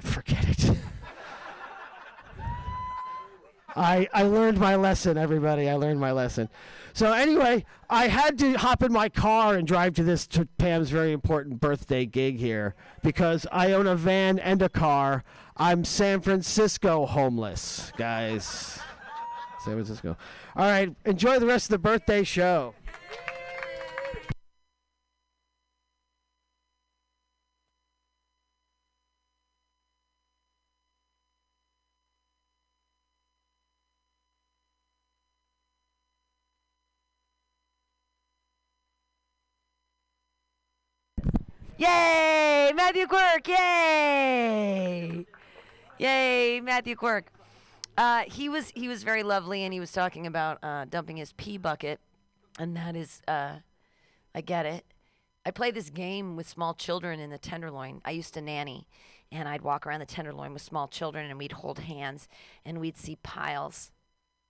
Speaker 12: Forget it. I I learned my lesson, everybody. I learned my lesson. So anyway, I had to hop in my car and drive to this to Pam's very important birthday gig here because I own a van and a car. I'm San Francisco homeless, guys. San Francisco. All right, enjoy the rest of the birthday show.
Speaker 6: Yay! Matthew Quirk! Yay! Yay, Matthew Quirk. Uh, he was he was very lovely, and he was talking about uh, dumping his pee bucket, and that is, uh, I get it. I play this game with small children in the Tenderloin. I used to nanny, and I'd walk around the Tenderloin with small children, and we'd hold hands, and we'd see piles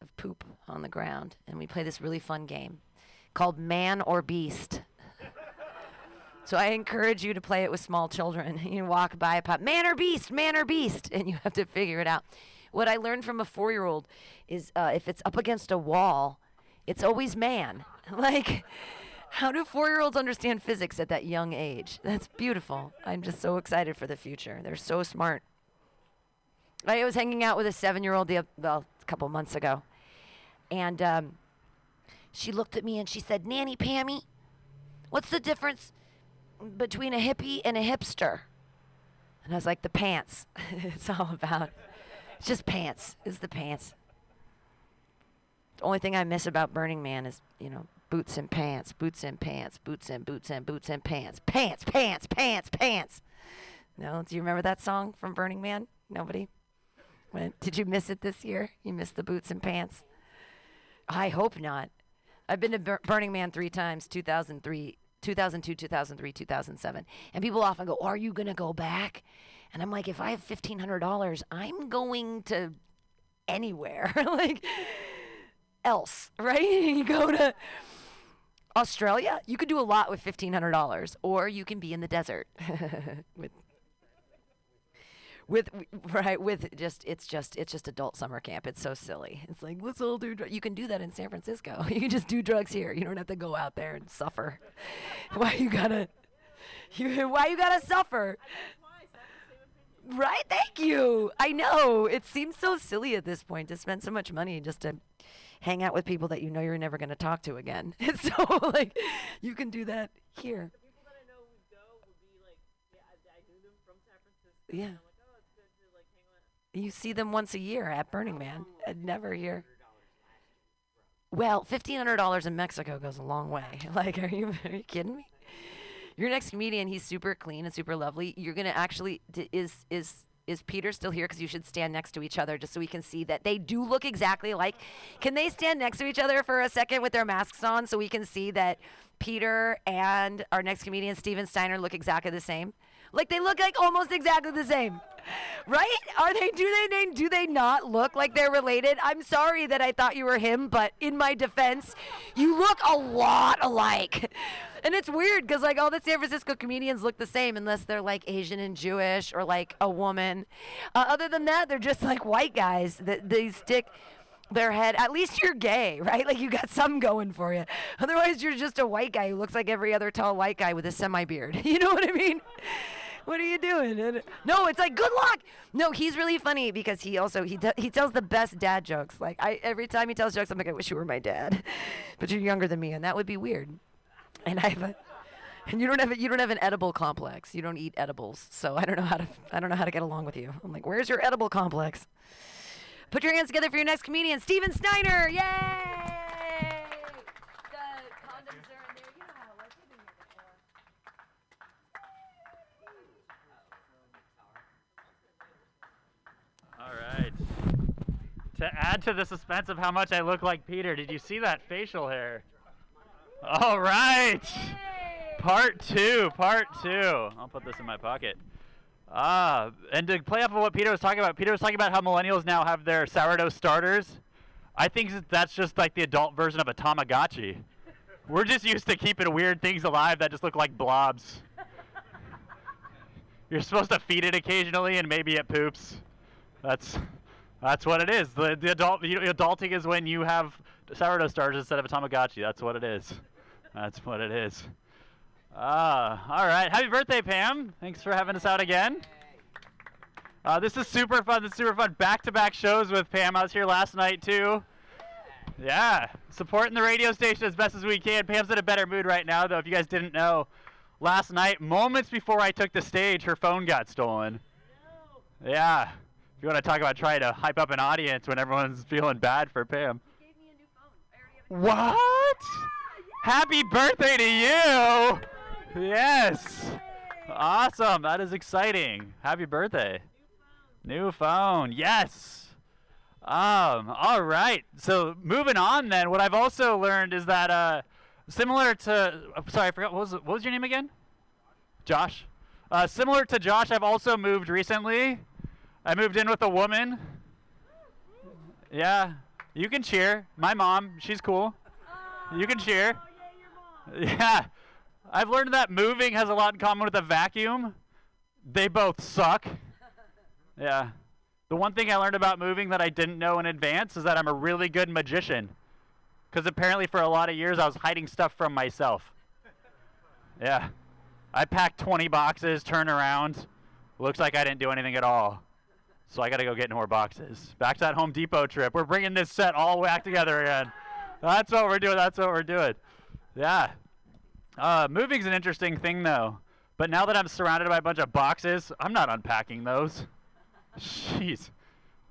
Speaker 6: of poop on the ground, and we'd play this really fun game called Man or Beast. So I encourage you to play it with small children. You walk by a pop, man or beast, man or beast, and you have to figure it out. What I learned from a four-year-old is uh, if it's up against a wall, it's always man. like, how do four-year-olds understand physics at that young age? That's beautiful. I'm just so excited for the future. They're so smart. I was hanging out with a seven-year-old well, a couple months ago, and um, she looked at me and she said, "Nanny Pammy, what's the difference?" Between a hippie and a hipster. And I was like, the pants. it's all about. It's just pants. It's the pants. The only thing I miss about Burning Man is, you know, boots and pants, boots and pants, boots and boots and boots and pants, pants, pants, pants, pants. No, do you remember that song from Burning Man? Nobody. When, did you miss it this year? You missed the boots and pants. I hope not. I've been to Bur- Burning Man three times: 2003, 2002, 2003, 2007. And people often go, Are you going to go back? And I'm like, If I have $1,500, I'm going to anywhere. like, else, right? you go to Australia, you could do a lot with $1,500, or you can be in the desert with. With right with just it's just it's just adult summer camp. It's so silly. It's like let's all do. Dr-. You can do that in San Francisco. You can just do drugs here. You don't have to go out there and suffer. why you gotta? You, why you gotta suffer? Right? Thank you. I know. It seems so silly at this point to spend so much money just to hang out with people that you know you're never going to talk to again. It's so like you can do that here. Yeah. You see them once a year at Burning Man. I'd never here. Well, fifteen hundred dollars in Mexico goes a long way. Like, are you are you kidding me? Your next comedian, he's super clean and super lovely. You're gonna actually d- is is is Peter still here? Because you should stand next to each other just so we can see that they do look exactly like. Can they stand next to each other for a second with their masks on so we can see that Peter and our next comedian, Steven Steiner, look exactly the same? Like they look like almost exactly the same. Right? Are they do they, do they not look like they're related? I'm sorry that I thought you were him, but in my defense, you look a lot alike. And it's weird because like all the San Francisco comedians look the same unless they're like Asian and Jewish or like a woman. Uh, other than that, they're just like white guys that they stick their head. At least you're gay, right? Like you got some going for you. Otherwise, you're just a white guy who looks like every other tall white guy with a semi beard. You know what I mean? What are you doing? And- No, it's like good luck. No, he's really funny because he also he he tells the best dad jokes. Like I every time he tells jokes, I'm like, I wish you were my dad, but you're younger than me, and that would be weird. And I have a, and you don't have a, you don't have an edible complex. You don't eat edibles, so I don't know how to I don't know how to get along with you. I'm like, where's your edible complex? Put your hands together for your next comedian, Steven Steiner. Yay!
Speaker 13: All right. To add to the suspense of how much I look like Peter, did you see that facial hair? All right. Part two. Part two. I'll put this in my pocket. Ah, and to play off of what Peter was talking about, Peter was talking about how millennials now have their sourdough starters. I think that's just like the adult version of a Tamagotchi. We're just used to keeping weird things alive that just look like blobs. You're supposed to feed it occasionally, and maybe it poops. That's that's what it is. The the adult you adulting is when you have sourdough starters instead of a Tamagotchi. That's what it is. That's what it is. Ah, all right. Happy birthday, Pam. Thanks for having us out again. Uh, this is super fun. This is super fun. Back-to-back shows with Pam. I was here last night too. Yeah, supporting the radio station as best as we can. Pam's in a better mood right now, though. If you guys didn't know, last night, moments before I took the stage, her phone got stolen. Yeah. If you want to talk about trying to hype up an audience when everyone's feeling bad for Pam. What? Happy birthday to you! Yes. Awesome. That is exciting. Happy birthday. New phone. Yes. Um, all right. So moving on then, what I've also learned is that uh similar to uh, sorry, I forgot what was what was your name again? Josh. Uh, similar to Josh, I've also moved recently. I moved in with a woman. Yeah. You can cheer. My mom, she's cool. You can cheer. Oh, yeah. I've learned that moving has a lot in common with a vacuum. They both suck. Yeah. The one thing I learned about moving that I didn't know in advance is that I'm a really good magician. Because apparently, for a lot of years, I was hiding stuff from myself. Yeah. I packed 20 boxes, turn around. Looks like I didn't do anything at all. So I got to go get more boxes. Back to that Home Depot trip. We're bringing this set all back together again. That's what we're doing. That's what we're doing. Yeah. Uh, moving's an interesting thing, though. But now that I'm surrounded by a bunch of boxes, I'm not unpacking those. Jeez.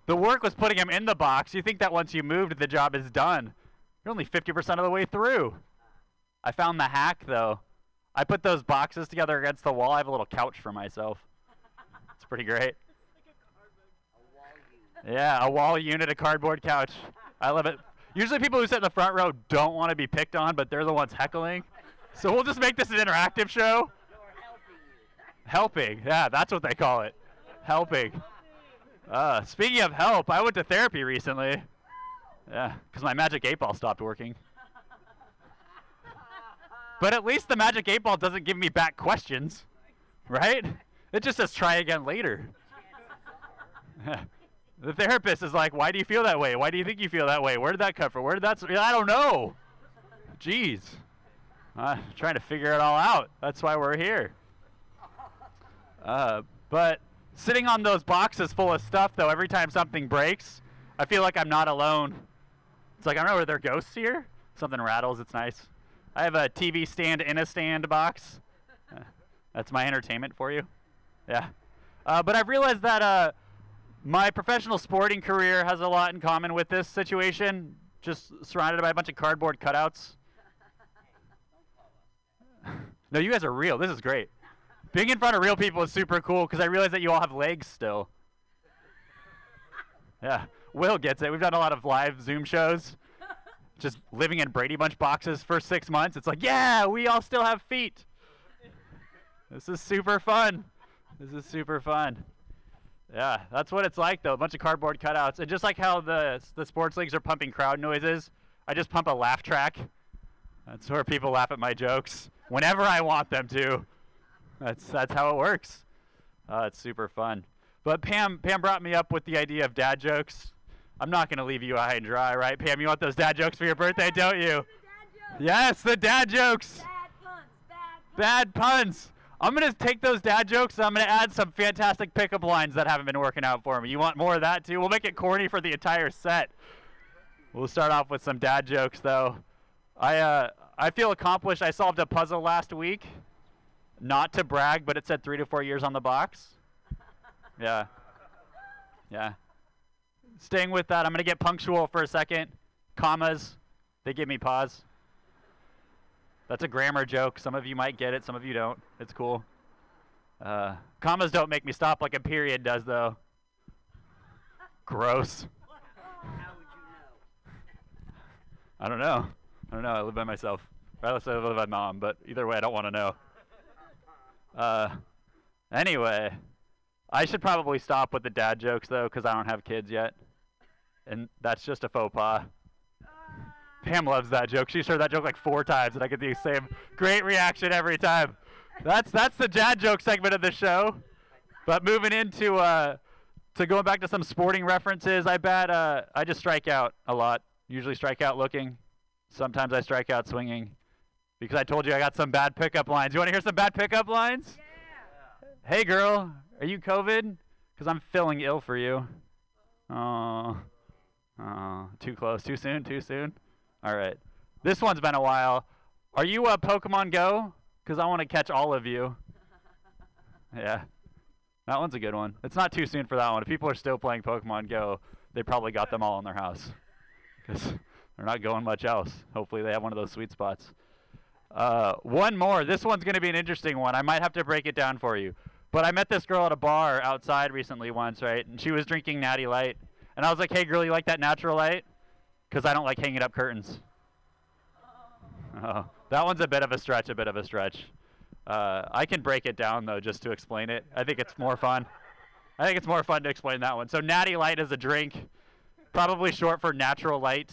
Speaker 13: The work was putting them in the box. You think that once you moved, the job is done. You're only 50% of the way through. I found the hack, though. I put those boxes together against the wall. I have a little couch for myself. It's pretty great. Yeah, a wall unit, a cardboard couch. I love it. Usually people who sit in the front row don't want to be picked on, but they're the ones heckling. So we'll just make this an interactive show. Helping. Yeah, that's what they call it. Helping. Uh, speaking of help, I went to therapy recently. Yeah, because my magic eight ball stopped working. But at least the magic eight ball doesn't give me back questions, right? It just says try again later. the therapist is like, "Why do you feel that way? Why do you think you feel that way? Where did that come from? Where did that? I don't know. Jeez, uh, trying to figure it all out. That's why we're here. Uh, but sitting on those boxes full of stuff, though, every time something breaks, I feel like I'm not alone. It's like I don't know, are there ghosts here? Something rattles. It's nice. I have a TV stand in a stand box. Uh, that's my entertainment for you. Yeah. Uh, but I've realized that uh, my professional sporting career has a lot in common with this situation. Just surrounded by a bunch of cardboard cutouts. no, you guys are real. This is great. Being in front of real people is super cool because I realize that you all have legs still. Yeah, Will gets it. We've done a lot of live Zoom shows. Just living in Brady Bunch boxes for six months. It's like, yeah, we all still have feet. This is super fun. This is super fun. Yeah, that's what it's like though. A bunch of cardboard cutouts, and just like how the the sports leagues are pumping crowd noises, I just pump a laugh track. That's where people laugh at my jokes whenever I want them to. That's that's how it works. Uh, it's super fun. But Pam Pam brought me up with the idea of dad jokes. I'm not gonna leave you high and dry, right? Pam, you want those dad jokes for your birthday, don't you? Yes, the dad jokes. Bad puns. Bad puns. I'm gonna take those dad jokes. and I'm gonna add some fantastic pickup lines that haven't been working out for me. You want more of that too? We'll make it corny for the entire set. We'll start off with some dad jokes though. I uh, I feel accomplished. I solved a puzzle last week. Not to brag, but it said three to four years on the box. Yeah. Yeah. Staying with that, I'm gonna get punctual for a second. Commas, they give me pause. That's a grammar joke. Some of you might get it, some of you don't. It's cool. Uh, commas don't make me stop like a period does, though. Gross. How would you know? I don't know. I don't know. I live by myself. I live by my mom, but either way, I don't want to know. Uh, anyway, I should probably stop with the dad jokes though, because I don't have kids yet, and that's just a faux pas. Pam loves that joke. She's heard that joke like four times, and I get the same great reaction every time. That's that's the dad joke segment of the show. But moving into uh, to going back to some sporting references, I bet uh, I just strike out a lot. Usually strike out looking. Sometimes I strike out swinging. Because I told you I got some bad pickup lines. You want to hear some bad pickup lines? Yeah. Hey girl, are you COVID? Because I'm feeling ill for you. Oh, oh, too close, too soon, too soon. All right, this one's been a while. Are you a Pokemon Go? Because I want to catch all of you. Yeah, that one's a good one. It's not too soon for that one. If people are still playing Pokemon Go, they probably got them all in their house. Because they're not going much else. Hopefully, they have one of those sweet spots. Uh, one more. This one's going to be an interesting one. I might have to break it down for you. But I met this girl at a bar outside recently once, right? And she was drinking Natty Light. And I was like, hey, girl, you like that natural light? Because I don't like hanging up curtains. Oh, that one's a bit of a stretch, a bit of a stretch. Uh, I can break it down, though, just to explain it. I think it's more fun. I think it's more fun to explain that one. So, Natty Light is a drink, probably short for natural light.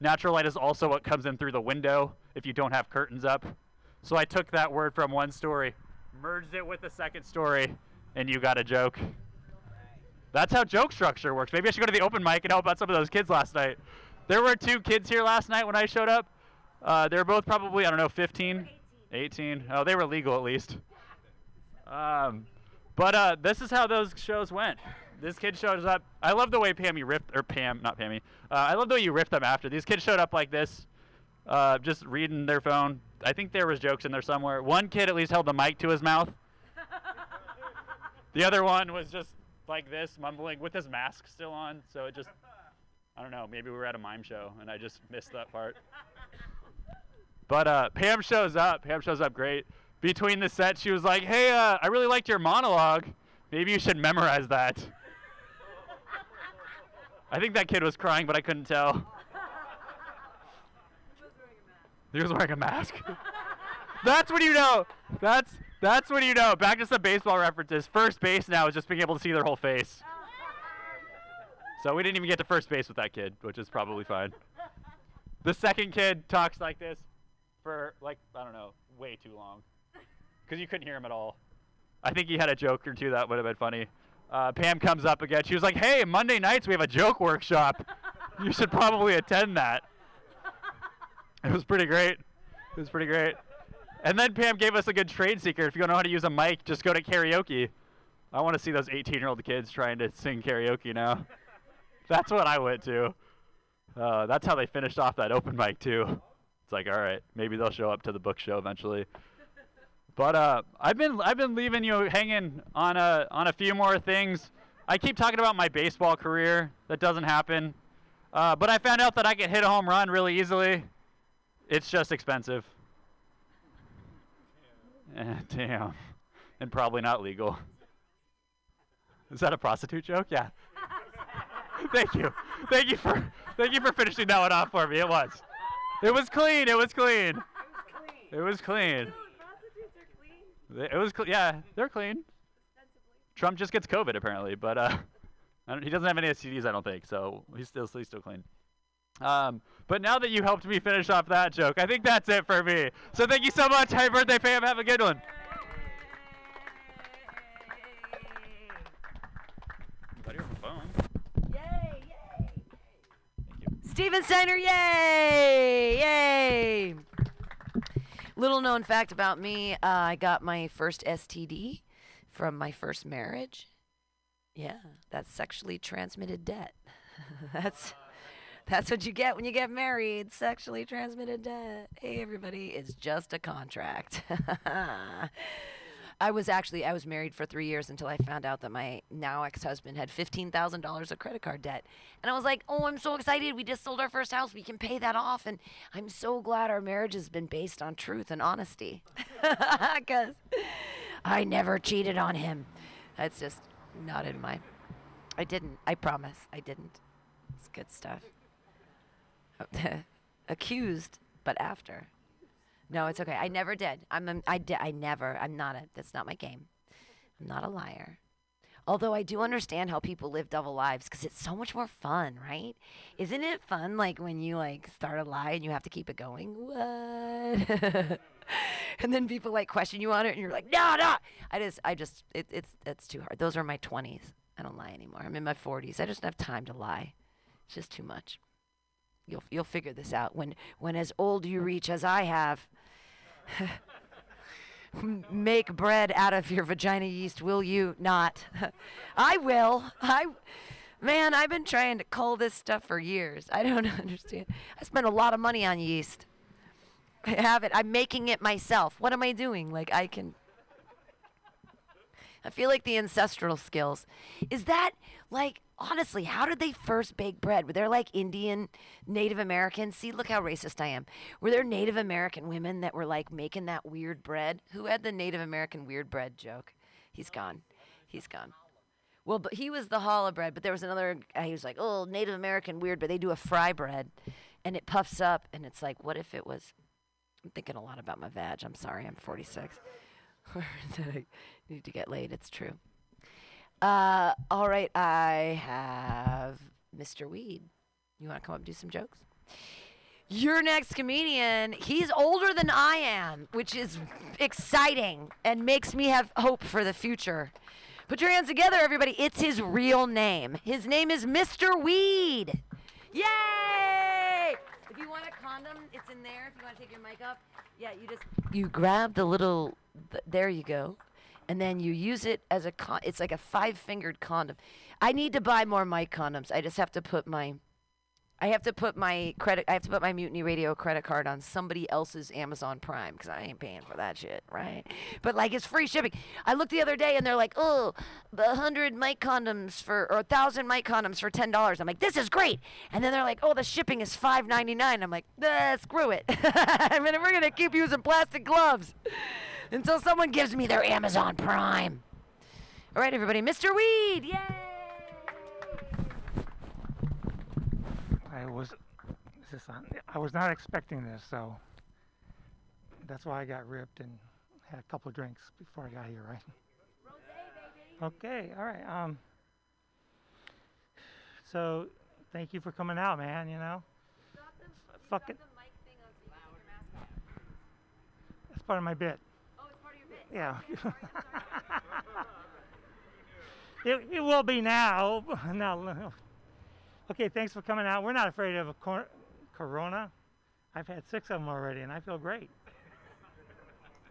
Speaker 13: Natural light is also what comes in through the window if you don't have curtains up. So I took that word from one story, merged it with the second story, and you got a joke. That's how joke structure works. Maybe I should go to the open mic and help out some of those kids last night. There were two kids here last night when I showed up. Uh, they were both probably, I don't know, 15, 18. Oh, they were legal at least. Um, but uh, this is how those shows went. This kid shows up. I love the way Pam you ripped, or Pam, not Pammy. Uh, I love the way you ripped them after. These kids showed up like this, uh, just reading their phone. I think there was jokes in there somewhere. One kid at least held the mic to his mouth. the other one was just like this, mumbling with his mask still on. So it just, I don't know. Maybe we were at a mime show and I just missed that part. But uh, Pam shows up. Pam shows up great. Between the set, she was like, "Hey, uh, I really liked your monologue. Maybe you should memorize that." I think that kid was crying, but I couldn't tell. He was wearing a mask. that's what you know. That's that's what you know. Back to some baseball references. First base now is just being able to see their whole face. So we didn't even get to first base with that kid, which is probably fine. The second kid talks like this for like I don't know, way too long, because you couldn't hear him at all. I think he had a joke or two that would have been funny. uh, Pam comes up again. She was like, "Hey, Monday nights we have a joke workshop. you should probably attend that." It was pretty great. It was pretty great. And then Pam gave us a good trade secret. If you don't know how to use a mic, just go to karaoke. I want to see those 18-year-old kids trying to sing karaoke now. That's what I went to. Uh, that's how they finished off that open mic too. It's like, all right, maybe they'll show up to the book show eventually. But uh, I've been I've been leaving you hanging on a on a few more things. I keep talking about my baseball career. That doesn't happen. Uh, but I found out that I can hit a home run really easily. It's just expensive. Eh, damn. And probably not legal. Is that a prostitute joke? Yeah. Thank you. Thank you for thank you for finishing that one off for me. It was. It was clean. It was clean. It was clean. They- It was cl- yeah, they're clean. Trump just gets COVID apparently, but uh, I don't, he doesn't have any STDs, I don't think, so he's still he's still clean. Um, but now that you helped me finish off that joke, I think that's it for me. So thank you so much. Happy birthday, Pam. Have a good one.
Speaker 6: Steven Steiner, yay! Yay! Little known fact about me, uh, I got my first STD from my first marriage. Yeah, that's sexually transmitted debt. that's that's what you get when you get married, sexually transmitted debt. Hey everybody, it's just a contract. I was actually I was married for three years until I found out that my now ex-husband had fifteen thousand dollars of credit card debt, and I was like, "Oh, I'm so excited! We just sold our first house. We can pay that off, and I'm so glad our marriage has been based on truth and honesty, because I never cheated on him. That's just not in my. I didn't. I promise. I didn't. It's good stuff. Accused, but after. No, it's okay. I never did. I'm. A, I did. I never. I'm not a. That's not my game. I'm not a liar. Although I do understand how people live double lives because it's so much more fun, right? Isn't it fun like when you like start a lie and you have to keep it going? What? and then people like question you on it and you're like, no, no. I just, I just, it, it's, it's too hard. Those are my 20s. I don't lie anymore. I'm in my 40s. I just don't have time to lie. It's just too much. You'll, you'll figure this out when, when as old you reach as I have. Make bread out of your vagina yeast, will you not? I will. I Man, I've been trying to cull this stuff for years. I don't understand. I spent a lot of money on yeast. I have it. I'm making it myself. What am I doing? Like I can I feel like the ancestral skills. Is that like honestly, how did they first bake bread? Were there like Indian Native Americans? See, look how racist I am. Were there Native American women that were like making that weird bread? Who had the Native American weird bread joke? He's gone. He's gone. Well, but he was the challah bread, but there was another guy. He was like, "Oh, Native American weird," but they do a fry bread, and it puffs up, and it's like, what if it was? I'm thinking a lot about my vag. I'm sorry. I'm 46. Need to get laid. It's true. Uh, all right, I have Mr. Weed. You want to come up and do some jokes? Your next comedian, he's older than I am, which is exciting and makes me have hope for the future. Put your hands together, everybody. It's his real name. His name is Mr. Weed. Yay! If you want a condom, it's in there. If you want to take your mic off, yeah, you just you grab the little. Th- there you go, and then you use it as a con. It's like a five-fingered condom. I need to buy more mic condoms. I just have to put my. I have to put my credit. I have to put my Mutiny Radio credit card on somebody else's Amazon Prime because I ain't paying for that shit, right? But like, it's free shipping. I looked the other day and they're like, "Oh, the hundred mic condoms for or a thousand mic condoms for ten dollars." I'm like, "This is great!" And then they're like, "Oh, the shipping is five ninety nine. I'm like, "Ah, "Screw it! I mean, we're gonna keep using plastic gloves until someone gives me their Amazon Prime." All right, everybody, Mr. Weed, yay!
Speaker 14: I was is this on? I was not expecting this, so that's why I got ripped and had a couple of drinks before I got here, right? Okay, all right. Um, so thank you for coming out, man. You know, fucking. That's part of my bit.
Speaker 6: It's part of your bit.
Speaker 14: Yeah. it, it will be now. now. Okay, thanks for coming out. We're not afraid of a cor- corona. I've had six of them already, and I feel great.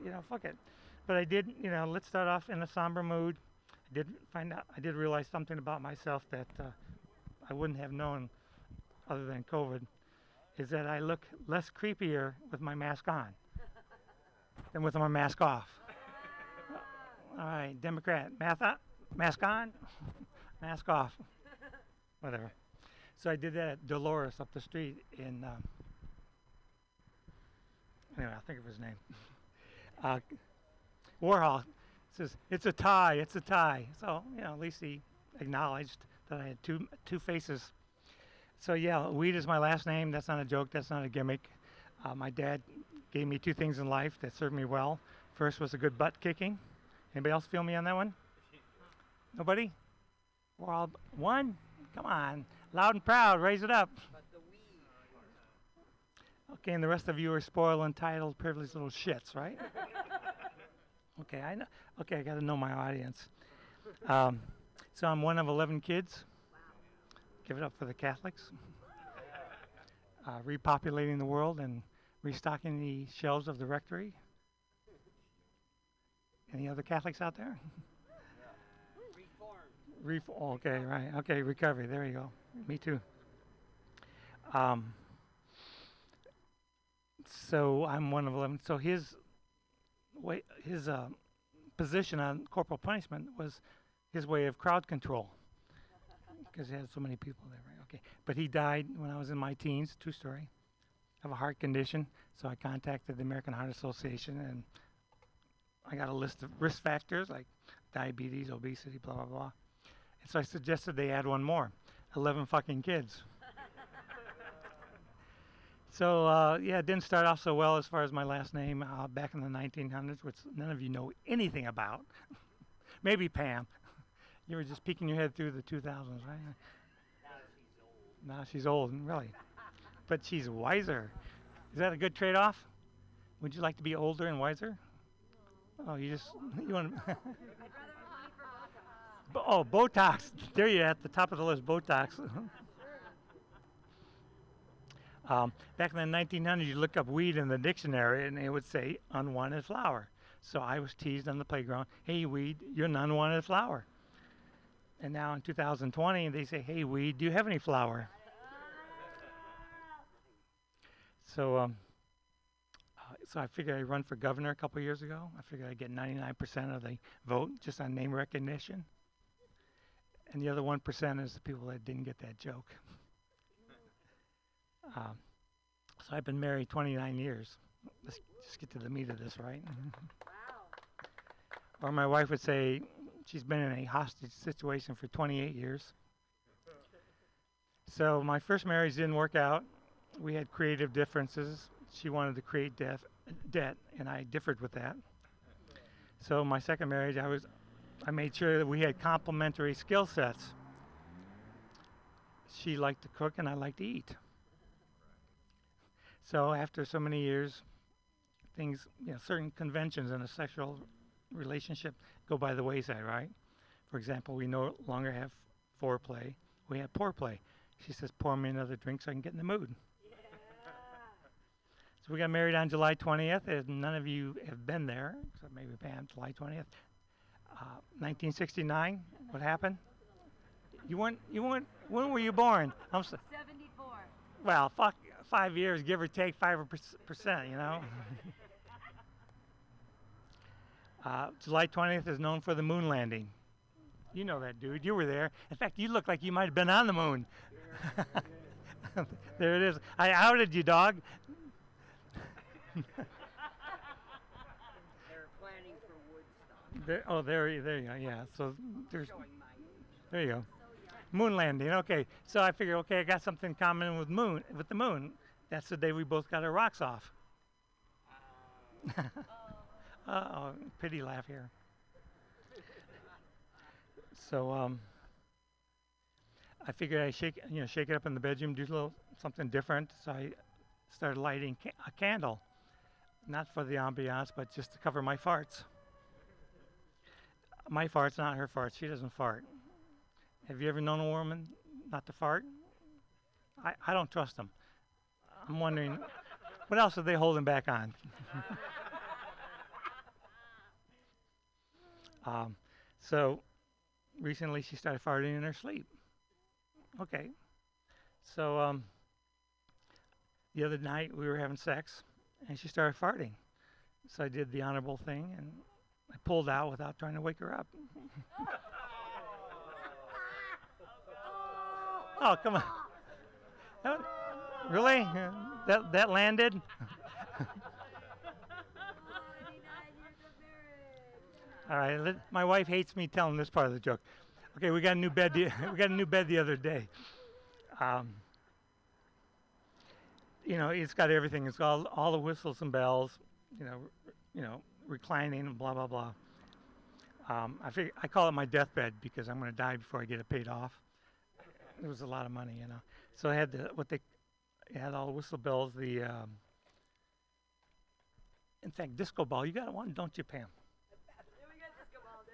Speaker 14: you know, fuck it. But I did, you know, let's start off in a somber mood. I did find out, I did realize something about myself that uh, I wouldn't have known other than COVID, is that I look less creepier with my mask on than with my mask off. All right, Democrat, math on, mask on, mask off, whatever. So I did that at Dolores up the street in. Um, anyway, I'll think of his name. Uh, Warhol says it's a tie, it's a tie. So you know, at least he acknowledged that I had two two faces. So yeah, weed is my last name. That's not a joke. That's not a gimmick. Uh, my dad gave me two things in life that served me well. First was a good butt kicking. Anybody else feel me on that one? Nobody? We're all one. Come on, loud and proud. Raise it up. Okay, and the rest of you are spoiled, entitled, privileged little shits, right? okay, I know. Okay, I got to know my audience. Um, so I'm one of 11 kids. Give it up for the Catholics. Uh, repopulating the world and restocking the shelves of the rectory. Any other Catholics out there? Reform. Okay, right. Okay, recovery. There you go. Me too. Um, so I'm one of them. So his way, his uh, position on corporal punishment was his way of crowd control because he had so many people there. Right? Okay, but he died when I was in my teens. True story. I have a heart condition, so I contacted the American Heart Association and I got a list of risk factors like diabetes, obesity, blah blah blah. And so I suggested they add one more. Eleven fucking kids. So uh, yeah, it didn't start off so well as far as my last name uh, back in the 1900s, which none of you know anything about. Maybe Pam. You were just peeking your head through the 2000s, right? Now she's old, and really. But she's wiser. Is that a good trade-off? Would you like to be older and wiser? Oh, you just you want. Bo- oh, Botox. There you are at the top of the list. Botox. Um, back in the 1900s, you look up weed in the dictionary and it would say unwanted flower. So I was teased on the playground, hey, weed, you're an unwanted flower. And now in 2020, they say, hey, weed, do you have any flower? So, um, so I figured I'd run for governor a couple years ago. I figured I'd get 99% of the vote just on name recognition. And the other 1% is the people that didn't get that joke. Um, so I've been married 29 years. Let's just get to the meat of this, right? Or my wife would say she's been in a hostage situation for 28 years. So my first marriage didn't work out. We had creative differences. She wanted to create def- debt, and I differed with that. So my second marriage, I was, I made sure that we had complementary skill sets. She liked to cook, and I liked to eat. So after so many years, things, you know, certain conventions in a sexual relationship go by the wayside, right? For example, we no longer have foreplay; we have poor play. She says, "Pour me another drink so I can get in the mood." So we got married on July 20th, and none of you have been there, so maybe Pam, July 20th, uh, 1969. What happened? You weren't. You weren't. When were you born? I'm so,
Speaker 15: 74.
Speaker 14: well, fuck, five years, give or take five percent, you know. uh, July 20th is known for the moon landing. You know that, dude. You were there. In fact, you look like you might have been on the moon. there it is. I outed you, dog.
Speaker 7: They're planning for Woodstock.
Speaker 14: There, oh, there, there you go. Yeah. So there's, there you go. Moon landing. Okay. So I figure, okay, I got something in common with moon, with the moon. That's the day we both got our rocks off. Uh oh, pity laugh here. So um, I figured I shake, you know, shake it up in the bedroom, do a little something different. So I started lighting ca- a candle, not for the ambiance, but just to cover my farts. My farts, not her farts. She doesn't fart. Have you ever known a woman not to fart? I, I don't trust them. I'm wondering, what else are they holding back on? um, so recently she started farting in her sleep. Okay. So um, the other night we were having sex and she started farting. So I did the honorable thing and I pulled out without trying to wake her up. oh, come on. That- really? That that landed? All right. Let, my wife hates me telling this part of the joke. Okay, we got a new bed. The, we got a new bed the other day. Um, you know, it's got everything. It's got all, all the whistles and bells. You know, you know, reclining and blah blah blah. Um, I fig- I call it my deathbed because I'm going to die before I get it paid off. It was a lot of money, you know. So I had the what they it had all the whistle bells. The um, in fact, disco ball. You got one, don't you, Pam?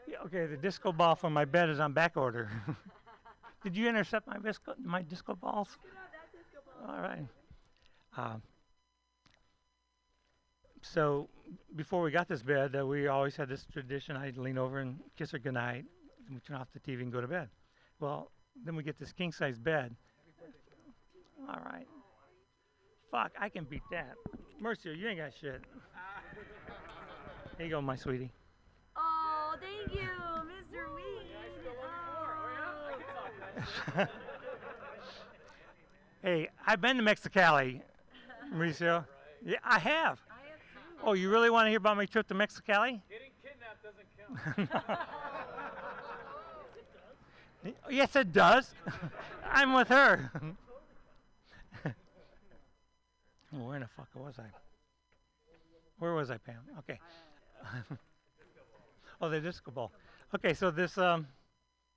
Speaker 14: Yeah, okay, the disco ball for my bed is on back order. Did you intercept my disco my disco balls? All right. Um, so before we got this bed, uh, we always had this tradition. I'd lean over and kiss her goodnight, and we turn off the TV and go to bed. Well, then we get this king size bed. All right. Fuck, I can beat that. Mercer, you ain't got shit. Here you go, my sweetie.
Speaker 15: Oh, thank you, Mr. Weed. Oh.
Speaker 14: hey, I've been to Mexicali, Mauricio. Yeah, I have. Oh, you really want to hear about my trip to Mexicali?
Speaker 16: Getting kidnapped doesn't count.
Speaker 14: yes, it does. I'm with her. Where in the fuck was I? Where was I, Pam? Okay. oh, the disco ball. Okay, so this, um,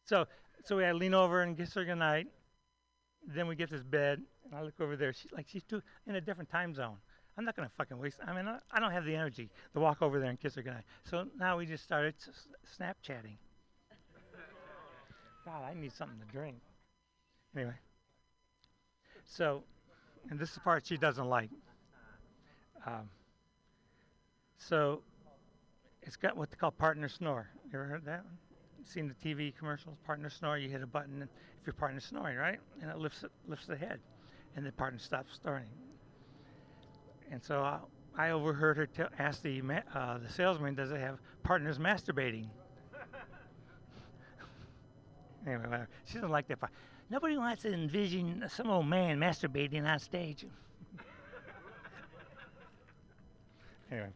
Speaker 14: so so we had lean over and kiss her goodnight. Then we get this bed, and I look over there. She's like she's too in a different time zone. I'm not gonna fucking waste. I mean, I, don't have the energy to walk over there and kiss her goodnight. So now we just started s- Snapchatting. God, I need something to drink. Anyway. So, and this is the part she doesn't like. Um, so, it's got what they call partner snore. You ever heard that one? Seen the TV commercials? Partner snore. You hit a button, if your partner's snoring, right, and it lifts it, lifts the head, and the partner stops snoring. And so I, I overheard her ask the uh, the salesman, "Does it have partners masturbating?" anyway, whatever. she doesn't like that part. Nobody wants to envision some old man masturbating on stage. anyway,